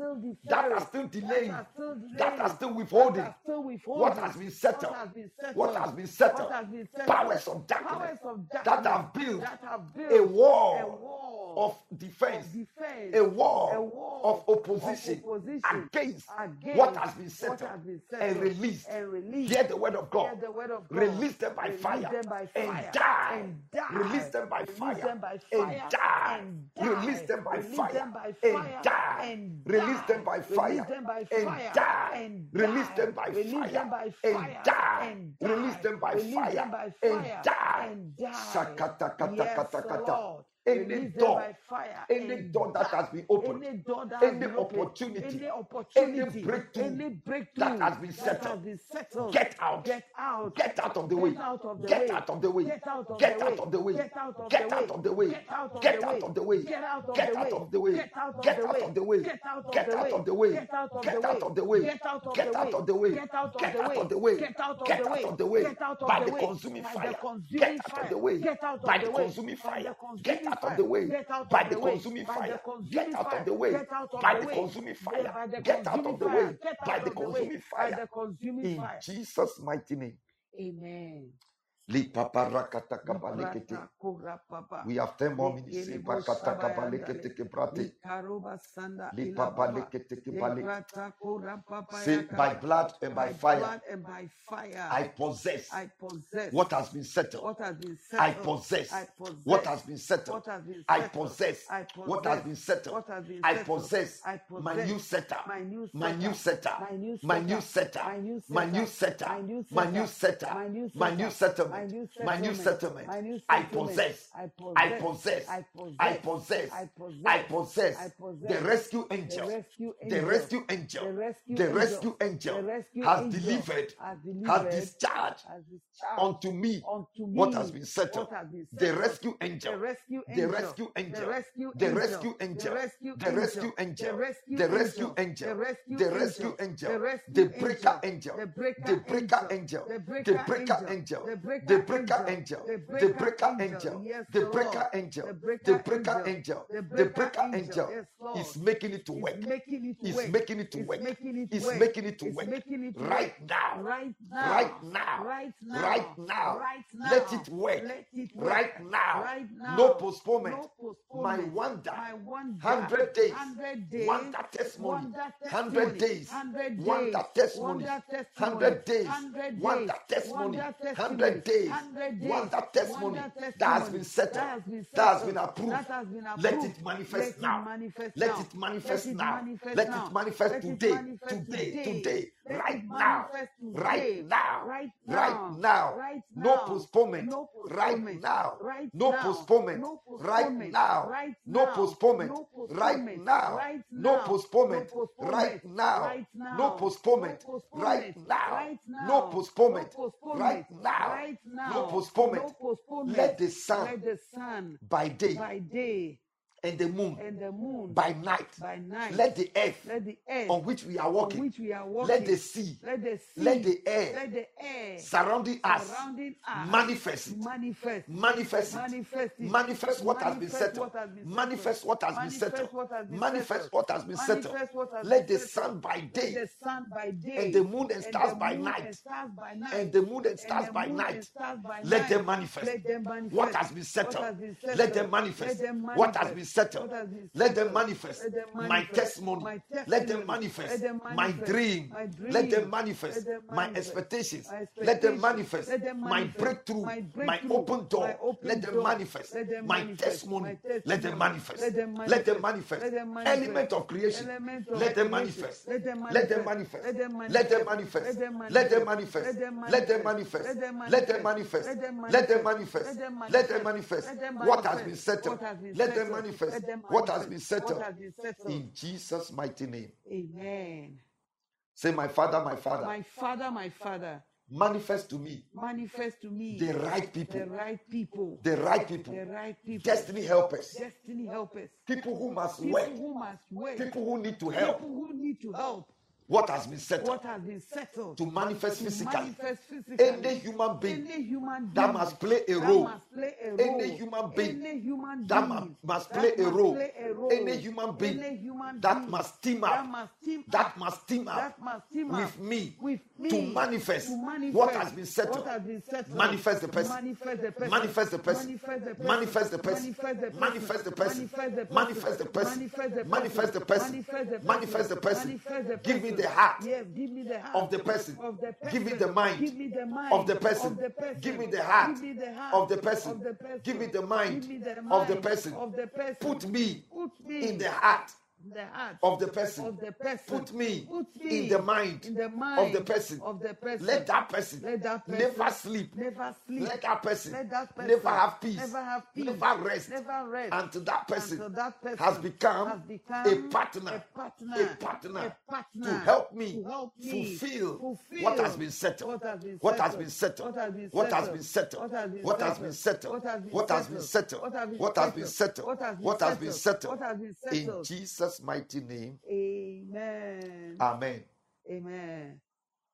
Speaker 2: that are still delaying,
Speaker 3: that are still
Speaker 2: that are
Speaker 3: delaying,
Speaker 2: still withholding.
Speaker 3: that are still withholding.
Speaker 2: What has been settled?
Speaker 3: What has been settled?
Speaker 2: What has been settled?
Speaker 3: What has been settled?
Speaker 2: Powers of darkness that have built
Speaker 3: that have built
Speaker 2: a wall of defense,
Speaker 3: of defense,
Speaker 2: a wall,
Speaker 3: a wall
Speaker 2: of opposition,
Speaker 3: of opposition
Speaker 2: against,
Speaker 3: against
Speaker 2: what has been settled,
Speaker 3: has been
Speaker 2: and released.
Speaker 3: and released.
Speaker 2: Hear the word of God.
Speaker 3: Word of God.
Speaker 2: Release them by
Speaker 3: Release
Speaker 2: fire
Speaker 3: them by
Speaker 2: and die.
Speaker 3: and die.
Speaker 2: Release them by
Speaker 3: Release
Speaker 2: fire
Speaker 3: them by
Speaker 2: and
Speaker 3: fire
Speaker 2: die. Release them by fire and die. Release them by fire
Speaker 3: Release them by
Speaker 2: and
Speaker 3: fire
Speaker 2: die.
Speaker 3: and
Speaker 2: Release them by
Speaker 3: Release
Speaker 2: fire
Speaker 3: them by
Speaker 2: and die. Release them by fire and die.
Speaker 3: die.
Speaker 2: Kata kata kata. Any door, any door that has been opened,
Speaker 3: any door that
Speaker 2: any opportunity,
Speaker 3: any
Speaker 2: any
Speaker 3: opportunity,
Speaker 2: breakthrough
Speaker 3: any breakthrough
Speaker 2: that has been settled,
Speaker 3: has been settled.
Speaker 2: get out.
Speaker 3: Get out.
Speaker 2: Get out of the way.
Speaker 3: Get out of the way, Get
Speaker 2: out of the way.
Speaker 3: Get out of
Speaker 2: Get
Speaker 3: the
Speaker 2: out
Speaker 3: way.
Speaker 2: of the way.
Speaker 3: Get out of
Speaker 2: Get
Speaker 3: the
Speaker 2: out of the way.
Speaker 3: Get out of
Speaker 2: Get
Speaker 3: the
Speaker 2: out of the way.
Speaker 3: Get out of the
Speaker 2: out
Speaker 3: way.
Speaker 2: of.
Speaker 3: Get out of the
Speaker 2: out
Speaker 3: way.
Speaker 2: of.
Speaker 3: Get out of the
Speaker 2: out
Speaker 3: way.
Speaker 2: of.
Speaker 3: Get out of the
Speaker 2: out of way.
Speaker 3: Get out of the
Speaker 2: out
Speaker 3: way.
Speaker 2: of.
Speaker 3: Get out of the
Speaker 2: out
Speaker 3: way.
Speaker 2: of.
Speaker 3: Get out of the
Speaker 2: out
Speaker 3: way.
Speaker 2: of.
Speaker 3: Get out of
Speaker 2: By
Speaker 3: the
Speaker 2: consuming fire. Get out of the way.
Speaker 3: Get out of
Speaker 2: By
Speaker 3: the
Speaker 2: consuming fire. Get
Speaker 3: consuming
Speaker 2: out of the way.
Speaker 3: Get out
Speaker 2: By
Speaker 3: of
Speaker 2: the consuming fire. Get out of the way.
Speaker 3: Get out of
Speaker 2: By
Speaker 3: the
Speaker 2: consuming fire. Get out of the way.
Speaker 3: Get
Speaker 2: By
Speaker 3: out
Speaker 2: the
Speaker 3: of the way.
Speaker 2: consuming
Speaker 3: By the consuming fire. In.
Speaker 2: Jesus' mighty name.
Speaker 3: Amen.
Speaker 2: Lipaparakatakabalekete.
Speaker 3: Librata kurapapa.
Speaker 2: We have 10 more minutes.
Speaker 3: Likelebo
Speaker 2: Ipakatakabalekete kebrate.
Speaker 3: Likaruba sanda
Speaker 2: Li papa lekete ke bale. Say by blood and by fire,
Speaker 3: blood and by fire.
Speaker 2: I possess
Speaker 3: I possess
Speaker 2: what has been settled.
Speaker 3: what has been
Speaker 2: I
Speaker 3: settled.
Speaker 2: possess
Speaker 3: I possess
Speaker 2: what has been settled.
Speaker 3: what has been
Speaker 2: I possess what has been settled.
Speaker 3: what has been
Speaker 2: I possess
Speaker 3: I
Speaker 2: my new setup.
Speaker 3: my new
Speaker 2: My new
Speaker 3: setup. My new setup. My new setup. My new setup. My new
Speaker 2: My new
Speaker 3: setup. My
Speaker 2: settlement.
Speaker 3: new
Speaker 2: My new
Speaker 3: settlement. My new
Speaker 2: I
Speaker 3: settlement.
Speaker 2: possess.
Speaker 3: I
Speaker 2: I
Speaker 3: possess.
Speaker 2: possess.
Speaker 3: I
Speaker 2: I
Speaker 3: possess.
Speaker 2: possess.
Speaker 3: I possess.
Speaker 2: I possess.
Speaker 3: I possess.
Speaker 2: The rescue
Speaker 3: The
Speaker 2: angel.
Speaker 3: rescue
Speaker 2: The
Speaker 3: angel.
Speaker 2: rescue angel.
Speaker 3: The rescue
Speaker 2: The
Speaker 3: angel.
Speaker 2: rescue angel
Speaker 3: The rescue
Speaker 2: has
Speaker 3: angel
Speaker 2: delivered,
Speaker 3: has
Speaker 2: has
Speaker 3: delivered,
Speaker 2: discharged
Speaker 3: has discharged
Speaker 2: unto me
Speaker 3: unto me
Speaker 2: what has been settled.
Speaker 3: what has been
Speaker 2: The
Speaker 3: settled.
Speaker 2: rescue
Speaker 3: The
Speaker 2: angel.
Speaker 3: rescue
Speaker 2: The
Speaker 3: angel.
Speaker 2: rescue
Speaker 3: The
Speaker 2: angel.
Speaker 3: rescue
Speaker 2: The
Speaker 3: angel.
Speaker 2: rescue angel.
Speaker 3: The rescue
Speaker 2: The rescue angel.
Speaker 3: The rescue
Speaker 2: The rescue
Speaker 3: angel.
Speaker 2: angel.
Speaker 3: The rescue
Speaker 2: The rescue
Speaker 3: angel.
Speaker 2: angel.
Speaker 3: The rescue
Speaker 2: The breaker
Speaker 3: angel.
Speaker 2: angel.
Speaker 3: The breaker
Speaker 2: The breaker
Speaker 3: angel.
Speaker 2: angel.
Speaker 3: The
Speaker 2: The
Speaker 3: breaker
Speaker 2: breaker
Speaker 3: angel.
Speaker 2: angel.
Speaker 3: The breaker
Speaker 2: The breaker
Speaker 3: angel. The breaker angel.
Speaker 2: The breaker angel.
Speaker 3: The breaker angel. The breaker angel.
Speaker 2: angel
Speaker 3: Yes, Lord.
Speaker 2: is making it to work.
Speaker 3: making it
Speaker 2: Is making it to work. Is making it to work. Right now.
Speaker 3: Right now.
Speaker 2: Right now. Let it work.
Speaker 3: Let it work.
Speaker 2: Right now. No postponement. My wonder. 100 days.
Speaker 3: 100 days.
Speaker 2: Wonder testimony. 100 days.
Speaker 3: 100 days.
Speaker 2: Wonder testimony. 100 days.
Speaker 3: 100
Speaker 2: Wonder
Speaker 3: days.
Speaker 2: testimony.
Speaker 3: Wonder
Speaker 2: 100 days.
Speaker 3: 100 days.
Speaker 2: Wonder testimony. That has
Speaker 3: testimony.
Speaker 2: been settled.
Speaker 3: That has been
Speaker 2: That has been approved.
Speaker 3: That has been
Speaker 2: Let
Speaker 3: approved.
Speaker 2: it manifest
Speaker 3: Let it
Speaker 2: now.
Speaker 3: manifest
Speaker 2: Let
Speaker 3: now.
Speaker 2: it manifest
Speaker 3: Let it
Speaker 2: now.
Speaker 3: manifest
Speaker 2: Let
Speaker 3: now.
Speaker 2: it manifest
Speaker 3: Let it
Speaker 2: today.
Speaker 3: manifest
Speaker 2: Today.
Speaker 3: today.
Speaker 2: Today. Right now. Right now.
Speaker 3: Right
Speaker 2: Right
Speaker 3: now.
Speaker 2: now. No postponement.
Speaker 3: No
Speaker 2: Right now.
Speaker 3: Right
Speaker 2: No postponement.
Speaker 3: No
Speaker 2: Right
Speaker 3: postponement.
Speaker 2: now.
Speaker 3: Right
Speaker 2: No
Speaker 3: now.
Speaker 2: postponement.
Speaker 3: No
Speaker 2: Right
Speaker 3: postponement.
Speaker 2: now.
Speaker 3: Right
Speaker 2: No
Speaker 3: now.
Speaker 2: postponement.
Speaker 3: No postponement.
Speaker 2: Right now. No postponement. Right now. No postponement.
Speaker 3: No postponement.
Speaker 2: Right now.
Speaker 3: Now.
Speaker 2: No postponement.
Speaker 3: No postponement.
Speaker 2: Let the sun
Speaker 3: Let the sun
Speaker 2: by day
Speaker 3: by day
Speaker 2: and the moon
Speaker 3: and the moon
Speaker 2: by night.
Speaker 3: by night.
Speaker 2: Let the earth
Speaker 3: Let the earth
Speaker 2: on which we are walking,
Speaker 3: which we are walking.
Speaker 2: let the sea,
Speaker 3: let the sea,
Speaker 2: let the air
Speaker 3: let the air
Speaker 2: surrounding us
Speaker 3: surrounding us
Speaker 2: manifest it.
Speaker 3: manifest
Speaker 2: Manifest it.
Speaker 3: manifest
Speaker 2: what has been settled.
Speaker 3: what has been
Speaker 2: Manifest what has been settled.
Speaker 3: what has been
Speaker 2: Manifest what has been settled. Let the sun by day
Speaker 3: the sun by day
Speaker 2: and the moon and stars by night
Speaker 3: and stars by night
Speaker 2: and the moon and stars by night. Let them manifest.
Speaker 3: Let them manifest
Speaker 2: What has been settled. Let them manifest. What has been settled.
Speaker 3: What has been
Speaker 2: Let them manifest my testimony. Let them manifest my dream. Let them manifest my expectations. Let them manifest my breakthrough,
Speaker 3: my
Speaker 2: open door. Let them manifest my testimony. Let them manifest.
Speaker 3: Let them manifest.
Speaker 2: manifest.
Speaker 3: Let them manifest.
Speaker 2: Element of creation. Let them manifest.
Speaker 3: Let them manifest. Let them manifest. Let them manifest. Let them manifest. Let them manifest. Let them manifest. Let them manifest.
Speaker 2: manifest.
Speaker 3: Let them
Speaker 2: What has been settled.
Speaker 3: What has been
Speaker 2: Let them manifest.
Speaker 3: Let them
Speaker 2: What has
Speaker 3: manifest.
Speaker 2: been settled.
Speaker 3: What has been settled.
Speaker 2: In Jesus' mighty name.
Speaker 3: Amen.
Speaker 2: Say, My Father, my Father,
Speaker 3: My Father, my Father,
Speaker 2: manifest to me
Speaker 3: manifest to me
Speaker 2: the right people,
Speaker 3: the right people,
Speaker 2: the right people,
Speaker 3: the right people,
Speaker 2: destiny helpers,
Speaker 3: destiny helpers,
Speaker 2: people who must
Speaker 3: people
Speaker 2: work,
Speaker 3: who must work,
Speaker 2: people who need to help.
Speaker 3: people who need to help.
Speaker 2: What has been settled
Speaker 3: What has been settled
Speaker 2: to manifest
Speaker 3: to
Speaker 2: physically.
Speaker 3: manifest physically.
Speaker 2: Any human being
Speaker 3: Any human
Speaker 2: that must play a role.
Speaker 3: play a
Speaker 2: Any human being
Speaker 3: Any human
Speaker 2: that mu-
Speaker 3: being
Speaker 2: must
Speaker 3: that
Speaker 2: play a role.
Speaker 3: play a role.
Speaker 2: Any human being
Speaker 3: Any human
Speaker 2: that
Speaker 3: being
Speaker 2: must team
Speaker 3: that
Speaker 2: up,
Speaker 3: must team
Speaker 2: that must team up
Speaker 3: that must team
Speaker 2: with me
Speaker 3: with me
Speaker 2: to manifest
Speaker 3: to manifest
Speaker 2: what has been settled.
Speaker 3: What has been settled.
Speaker 2: Manifest the person.
Speaker 3: Manifest the person.
Speaker 2: Manifest the person.
Speaker 3: Manifest the person.
Speaker 2: Manifest the person.
Speaker 3: Manifest the person.
Speaker 2: Manifest the person.
Speaker 3: Manifest the person.
Speaker 2: Manifest the person.
Speaker 3: Manifest
Speaker 2: Manifest
Speaker 3: the person.
Speaker 2: the person.
Speaker 3: Manifest the
Speaker 2: Give me
Speaker 3: person.
Speaker 2: The heart
Speaker 3: Yes, give me the heart
Speaker 2: of the person.
Speaker 3: Of the person.
Speaker 2: Give me the mind
Speaker 3: Give me the mind
Speaker 2: of the person.
Speaker 3: Of the person.
Speaker 2: Give me the heart
Speaker 3: Give me the heart
Speaker 2: of the person.
Speaker 3: Of the person.
Speaker 2: Give me the mind
Speaker 3: Give me the
Speaker 2: of the person.
Speaker 3: Of the person.
Speaker 2: Put me
Speaker 3: Put me
Speaker 2: in the heart
Speaker 3: the heart
Speaker 2: of the person.
Speaker 3: of the person.
Speaker 2: Put me
Speaker 3: Put
Speaker 2: in the mind
Speaker 3: in the
Speaker 2: of the person.
Speaker 3: Of the person.
Speaker 2: Let that person
Speaker 3: Let that person
Speaker 2: never sleep.
Speaker 3: Never sleep.
Speaker 2: Let that person
Speaker 3: Let that person
Speaker 2: never have peace.
Speaker 3: Never have peace.
Speaker 2: Never rest.
Speaker 3: Never rest.
Speaker 2: Until that person
Speaker 3: Until that person
Speaker 2: has become,
Speaker 3: has become
Speaker 2: a partner,
Speaker 3: a partner,
Speaker 2: a partner,
Speaker 3: a partner
Speaker 2: to help me,
Speaker 3: to help me
Speaker 2: fulfill,
Speaker 3: fulfill
Speaker 2: what has been settled.
Speaker 3: what has been
Speaker 2: What has
Speaker 3: settled.
Speaker 2: been settled.
Speaker 3: What has been settled. What has been
Speaker 2: What has been
Speaker 3: settled.
Speaker 2: settled.
Speaker 3: What has been
Speaker 2: What has been
Speaker 3: settled.
Speaker 2: settled.
Speaker 3: What has been
Speaker 2: What has been
Speaker 3: settled.
Speaker 2: settled.
Speaker 3: What has been
Speaker 2: What has been
Speaker 3: settled.
Speaker 2: settled.
Speaker 3: What has been
Speaker 2: In
Speaker 3: settled.
Speaker 2: Jesus' mighty name.
Speaker 3: Amen.
Speaker 2: Amen.
Speaker 3: Amen.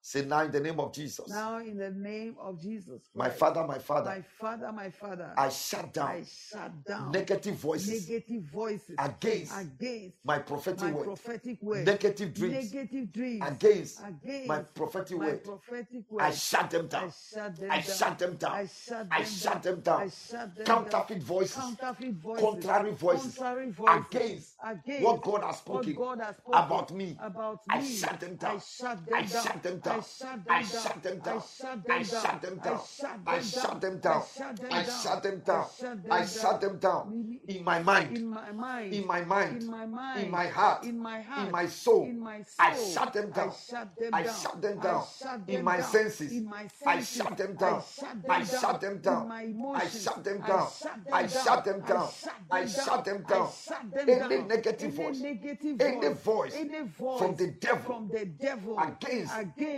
Speaker 2: Say now in the name of Jesus.
Speaker 3: Now, in the name of Jesus
Speaker 2: My Father, my Father,
Speaker 3: my Father, my Father,
Speaker 2: I shut down
Speaker 3: I shut down
Speaker 2: negative voices
Speaker 3: negative voices
Speaker 2: against
Speaker 3: against
Speaker 2: my prophetic
Speaker 3: my
Speaker 2: word,
Speaker 3: prophetic word,
Speaker 2: negative dreams
Speaker 3: negative dreams
Speaker 2: against
Speaker 3: against
Speaker 2: my prophetic
Speaker 3: my
Speaker 2: word.
Speaker 3: prophetic word.
Speaker 2: I shut them
Speaker 3: I
Speaker 2: down.
Speaker 3: shut them
Speaker 2: I shut them down.
Speaker 3: I shut
Speaker 2: I
Speaker 3: them
Speaker 2: shut
Speaker 3: down.
Speaker 2: them down.
Speaker 3: I shut them
Speaker 2: Counterfeit
Speaker 3: down.
Speaker 2: voices,
Speaker 3: Counterfeit voices.
Speaker 2: contrary voices,
Speaker 3: Contrary voices.
Speaker 2: against
Speaker 3: against
Speaker 2: what God has spoken
Speaker 3: what God has spoken
Speaker 2: about me.
Speaker 3: About me.
Speaker 2: I shut them down.
Speaker 3: I shut them down.
Speaker 2: I
Speaker 3: down.
Speaker 2: shut them down
Speaker 3: down.
Speaker 2: I shut them down.
Speaker 3: I shut them
Speaker 2: down.
Speaker 3: I
Speaker 2: shut them down. I shut them down.
Speaker 3: I
Speaker 2: shut them down. In my mind.
Speaker 3: In my mind.
Speaker 2: In my mind.
Speaker 3: In my
Speaker 2: heart.
Speaker 3: In my
Speaker 2: soul. I shut them down.
Speaker 3: I shut them down.
Speaker 2: In my senses. I shut them down.
Speaker 3: I shut them down.
Speaker 2: I shut them down. I shut them down. I shut them down. Any negative voice. Any
Speaker 3: voice
Speaker 2: from the devil against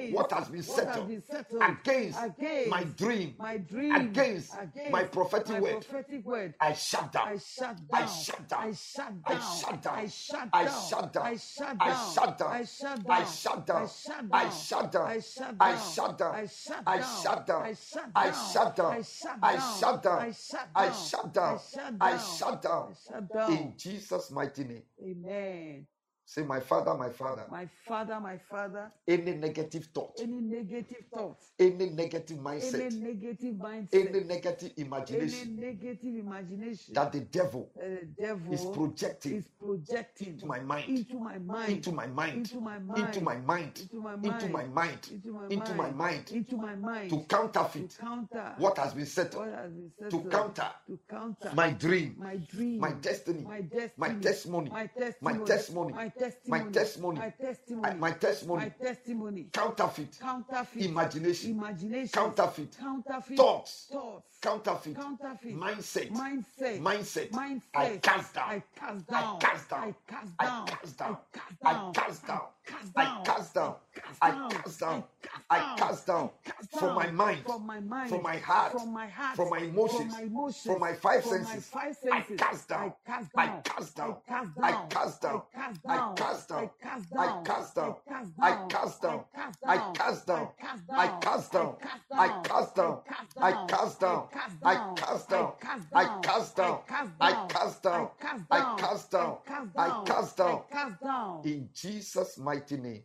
Speaker 3: against
Speaker 2: what has been
Speaker 3: what has
Speaker 2: settled,
Speaker 3: settled,
Speaker 2: against
Speaker 3: against
Speaker 2: my dream,
Speaker 3: my dream,
Speaker 2: against
Speaker 3: against
Speaker 2: my prophetic
Speaker 3: my
Speaker 2: word.
Speaker 3: prophetic word.
Speaker 2: I shut down.
Speaker 3: I shut down.
Speaker 2: I shut down.
Speaker 3: I shut
Speaker 2: I
Speaker 3: down.
Speaker 2: shut down.
Speaker 3: I shut
Speaker 2: I
Speaker 3: down.
Speaker 2: shut down.
Speaker 3: I shut
Speaker 2: I
Speaker 3: down.
Speaker 2: shut down.
Speaker 3: I shut
Speaker 2: I
Speaker 3: down.
Speaker 2: shut down.
Speaker 3: I shut
Speaker 2: I
Speaker 3: down.
Speaker 2: shut down.
Speaker 3: I shut
Speaker 2: I
Speaker 3: down.
Speaker 2: shut down.
Speaker 3: I shut down. I shut down. I shut down. I shut down. I shut
Speaker 2: I
Speaker 3: down.
Speaker 2: shut down.
Speaker 3: I shut down.
Speaker 2: In Jesus' mighty name.
Speaker 3: Amen.
Speaker 2: Say, my Father, my Father,
Speaker 3: My Father, my Father,
Speaker 2: any negative thought,
Speaker 3: any negative thoughts,
Speaker 2: any negative mindset.
Speaker 3: any negative mindset,
Speaker 2: any negative imagination.
Speaker 3: any negative imagination.
Speaker 2: That the devil
Speaker 3: that the devil
Speaker 2: is projecting
Speaker 3: is projecting
Speaker 2: into my mind,
Speaker 3: into my mind,
Speaker 2: into my mind,
Speaker 3: into my mind,
Speaker 2: into my mind,
Speaker 3: into my
Speaker 2: into my mind,
Speaker 3: into my
Speaker 2: into my mind,
Speaker 3: into my mind,
Speaker 2: to counterfeit
Speaker 3: to counter
Speaker 2: what has been settled,
Speaker 3: what has been
Speaker 2: to counter
Speaker 3: to counter
Speaker 2: my dream,
Speaker 3: my dream,
Speaker 2: my destiny,
Speaker 3: my destiny,
Speaker 2: my testimony,
Speaker 3: my testimony,
Speaker 2: my testimony,
Speaker 3: my testimony,
Speaker 2: my testimony,
Speaker 3: my testimony,
Speaker 2: I- my testimony,
Speaker 3: my testimony,
Speaker 2: counterfeit,
Speaker 3: counterfeit,
Speaker 2: imagination,
Speaker 3: imagination,
Speaker 2: counterfeit,
Speaker 3: counterfeit,
Speaker 2: thoughts,
Speaker 3: thoughts,
Speaker 2: counterfeit,
Speaker 3: counterfeit,
Speaker 2: mindset,
Speaker 3: mindset,
Speaker 2: mindset,
Speaker 3: mindset.
Speaker 2: I cast down,
Speaker 3: I cast
Speaker 2: I
Speaker 3: down,
Speaker 2: cast down,
Speaker 3: I cast
Speaker 2: I
Speaker 3: down,
Speaker 2: cast down,
Speaker 3: I
Speaker 2: I cast down,
Speaker 3: cast
Speaker 2: I cast down, I cast down,
Speaker 3: I
Speaker 2: cast down from my mind,
Speaker 3: from my mind,
Speaker 2: from my heart,
Speaker 3: from my heart,
Speaker 2: from my emotions,
Speaker 3: from my emotions,
Speaker 2: from my five senses. I cast down,
Speaker 3: I cast
Speaker 2: I
Speaker 3: down,
Speaker 2: cast down,
Speaker 3: I cast
Speaker 2: I
Speaker 3: down,
Speaker 2: cast down,
Speaker 3: I cast down,
Speaker 2: cast down,
Speaker 3: I cast
Speaker 2: cast
Speaker 3: down, I cast down, I
Speaker 2: cast down, I cast down, I cast down, I cast down, I cast down, I cast down, I cast down, I cast down, I cast down.
Speaker 3: cast down.
Speaker 2: In Jesus' mighty name.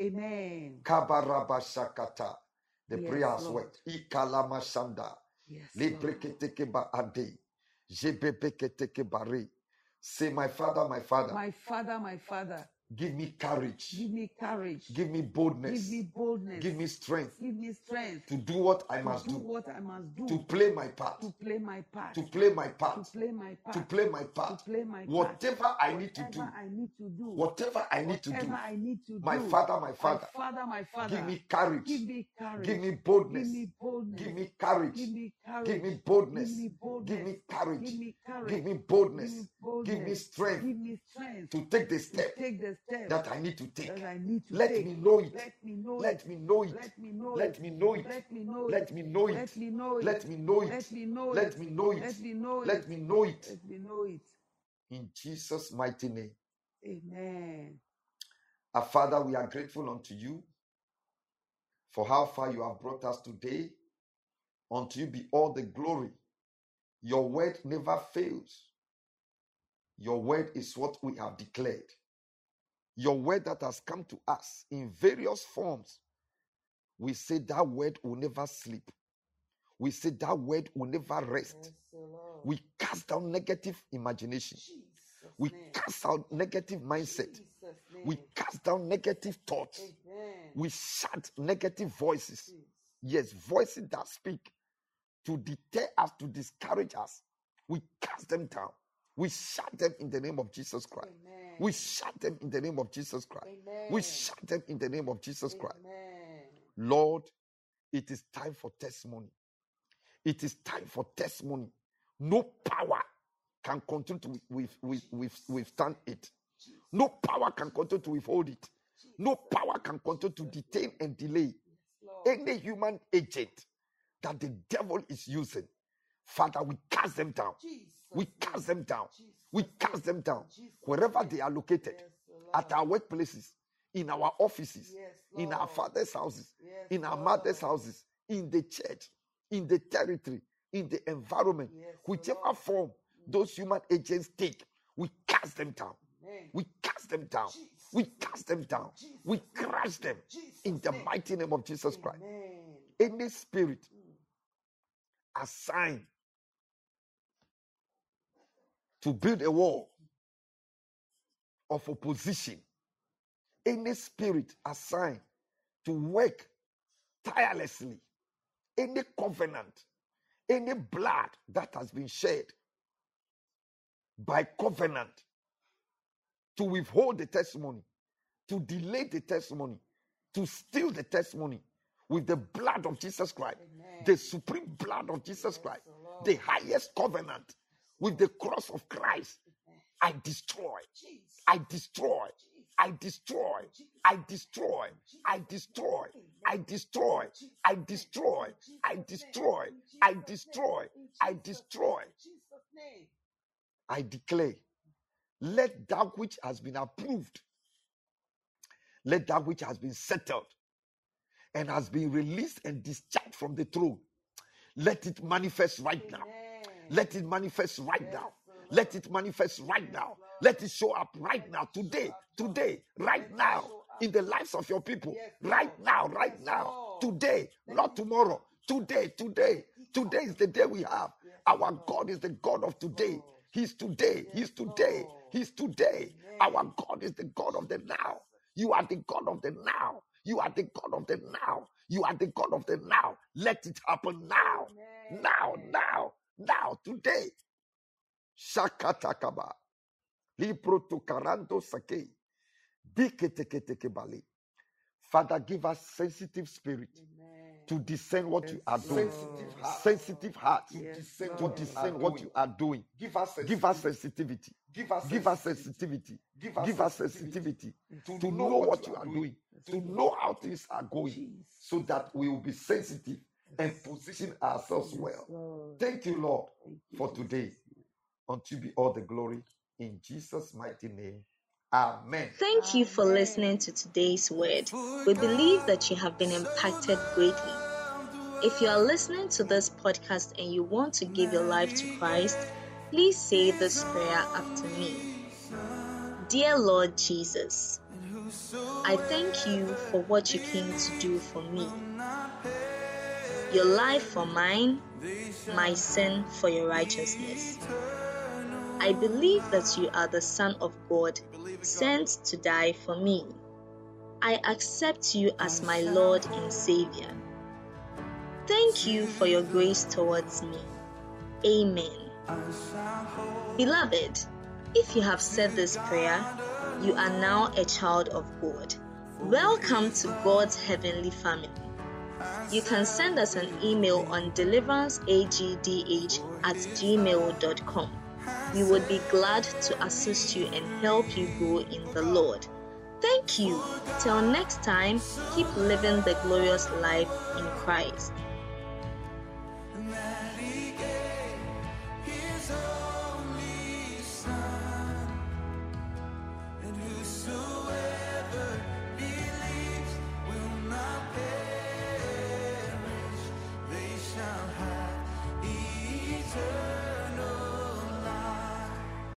Speaker 3: Amen.
Speaker 2: Kabarabashakata. The
Speaker 3: Yes,
Speaker 2: prayer has worked. Ikalamashanda.
Speaker 3: Yes, Lord.
Speaker 2: Lebreketeke ba ade. Jebebeketeke bare. Say, My Father, my Father,
Speaker 3: My Father, my Father,
Speaker 2: give me courage,
Speaker 3: give me courage.
Speaker 2: give me boldness.
Speaker 3: Give me boldness.
Speaker 2: give me strength
Speaker 3: Give me strength
Speaker 2: to do what I
Speaker 3: to
Speaker 2: must
Speaker 3: do
Speaker 2: do,
Speaker 3: what I must do.
Speaker 2: to play my part,
Speaker 3: to play my part.
Speaker 2: to play my part.
Speaker 3: to play my part.
Speaker 2: to play my
Speaker 3: to
Speaker 2: part.
Speaker 3: play my part.
Speaker 2: Whatever I need to do,
Speaker 3: Whatever I need to do.
Speaker 2: whatever I need to do,
Speaker 3: I need to
Speaker 2: my. Father, my father.
Speaker 3: My
Speaker 2: Father,
Speaker 3: my Father.
Speaker 2: give me courage,
Speaker 3: Give me courage.
Speaker 2: give me
Speaker 3: Give
Speaker 2: boldness,
Speaker 3: me boldness.
Speaker 2: give me courage,
Speaker 3: Give me courage.
Speaker 2: give me boldness,
Speaker 3: Give me
Speaker 2: give me courage,
Speaker 3: Give me courage.
Speaker 2: give me boldness, give me strength
Speaker 3: Give me strength
Speaker 2: to take the step
Speaker 3: take the step
Speaker 2: that I need to take.
Speaker 3: that I need to
Speaker 2: Let
Speaker 3: take.
Speaker 2: me know it.
Speaker 3: Let me know
Speaker 2: Let
Speaker 3: it.
Speaker 2: me know it.
Speaker 3: Let me know
Speaker 2: Let
Speaker 3: it.
Speaker 2: me know it.
Speaker 3: Let me know it.
Speaker 2: Let me know it.
Speaker 3: Let me know it.
Speaker 2: Let me know it.
Speaker 3: Me know
Speaker 2: Let
Speaker 3: it.
Speaker 2: me know it.
Speaker 3: Let me know it.
Speaker 2: Let me know it.
Speaker 3: Let me know it.
Speaker 2: In Jesus' mighty name.
Speaker 3: Amen.
Speaker 2: Our Father, we are grateful unto you for how far you have brought us today. Unto you be all the glory. Your word never fails. Your word is what we have declared. Your word that has come to us in various forms. We say that word will never sleep. We say that word will never rest. We cast down negative imagination. We cast out negative mindset. We cast down negative thoughts. We shut negative voices. Yes, voices that speak to deter us, to discourage us. We cast them down. We shut them in the name of Jesus Christ. We shut them in the name of Jesus Christ. We shut them in the name of Jesus Christ. Lord, it is time for testimony. It is time for testimony. No power can continue to with, with, with, withstand it. No power can continue to withhold it. No power can continue to detain and delay any human agent that the devil is using. Father, we cast them down. We cast them down. We cast them down. Wherever they are located, at our workplaces, in our offices, in our father's houses, in our mother's houses, in the church, in the territory, in the environment, whichever form those human agents take, we cast them down. We cast them down. We cast them down. We crush them in the mighty name of Jesus Christ. Any spirit assigned to build a wall of opposition, any spirit assigned to work tirelessly, any covenant, any blood that has been shed by covenant to withhold the testimony, to delay the testimony, to steal the testimony with the blood of Jesus Christ, the supreme blood of Jesus Christ, the highest covenant with the cross of Christ. I destroy, I destroy, I destroy, I destroy, I destroy, I destroy, I destroy, I destroy, I destroy, I destroy. I declare, let that which has been approved, let that which has been settled and has been released and discharged from the throne, let it manifest right now. Let it manifest right now. Let it manifest right now. Let it show up right now, today, today, right now, in the lives of your people. Right now, right now, today, not tomorrow. Today, today, today is the day we have. Our God is the God of today. He's today. He's today. He's today. Our God is the God of the now. You are the God of the now. You are the God of the now. You are the God of the now. Let it happen now. Now, now, now, today. Shakatakaba. Libro to Karanto Sake. Diketekebale. Father, give us sensitive spirit to discern what you are doing.
Speaker 3: Sensitive
Speaker 2: heart. Sensitive heart
Speaker 3: Yes,
Speaker 2: to
Speaker 3: Lord.
Speaker 2: discern what you are doing.
Speaker 4: Give us
Speaker 2: Give us sensitivity.
Speaker 4: Give us
Speaker 2: Give us sensitivity.
Speaker 4: Give us
Speaker 2: Give us
Speaker 4: sensitivity
Speaker 2: sensitivity to know what you are doing, to know how things are going, so that we will be sensitive and position ourselves well. Thank you, Lord, for today.
Speaker 3: Jesus.
Speaker 2: Unto you be all the glory in Jesus' mighty name. Amen.
Speaker 1: Thank you for listening to today's word. We believe that you have been impacted greatly. If you are listening to this podcast and you want to give your life to Christ, please say this prayer after me. Dear Lord Jesus, I thank you for what you came to do for me. Your life for mine, my sin for your righteousness. I believe that you are the Son of God, sent to die for me. I accept you as my Lord and Savior. Thank you for your grace towards me. Amen. Beloved, if you have said this prayer, you are now a child of God. Welcome to God's heavenly family. You can send us an email on deliveranceagdh at gmail.com. We would be glad to assist you and help you grow in the Lord. Thank you. Till next time, keep living the glorious life in Christ.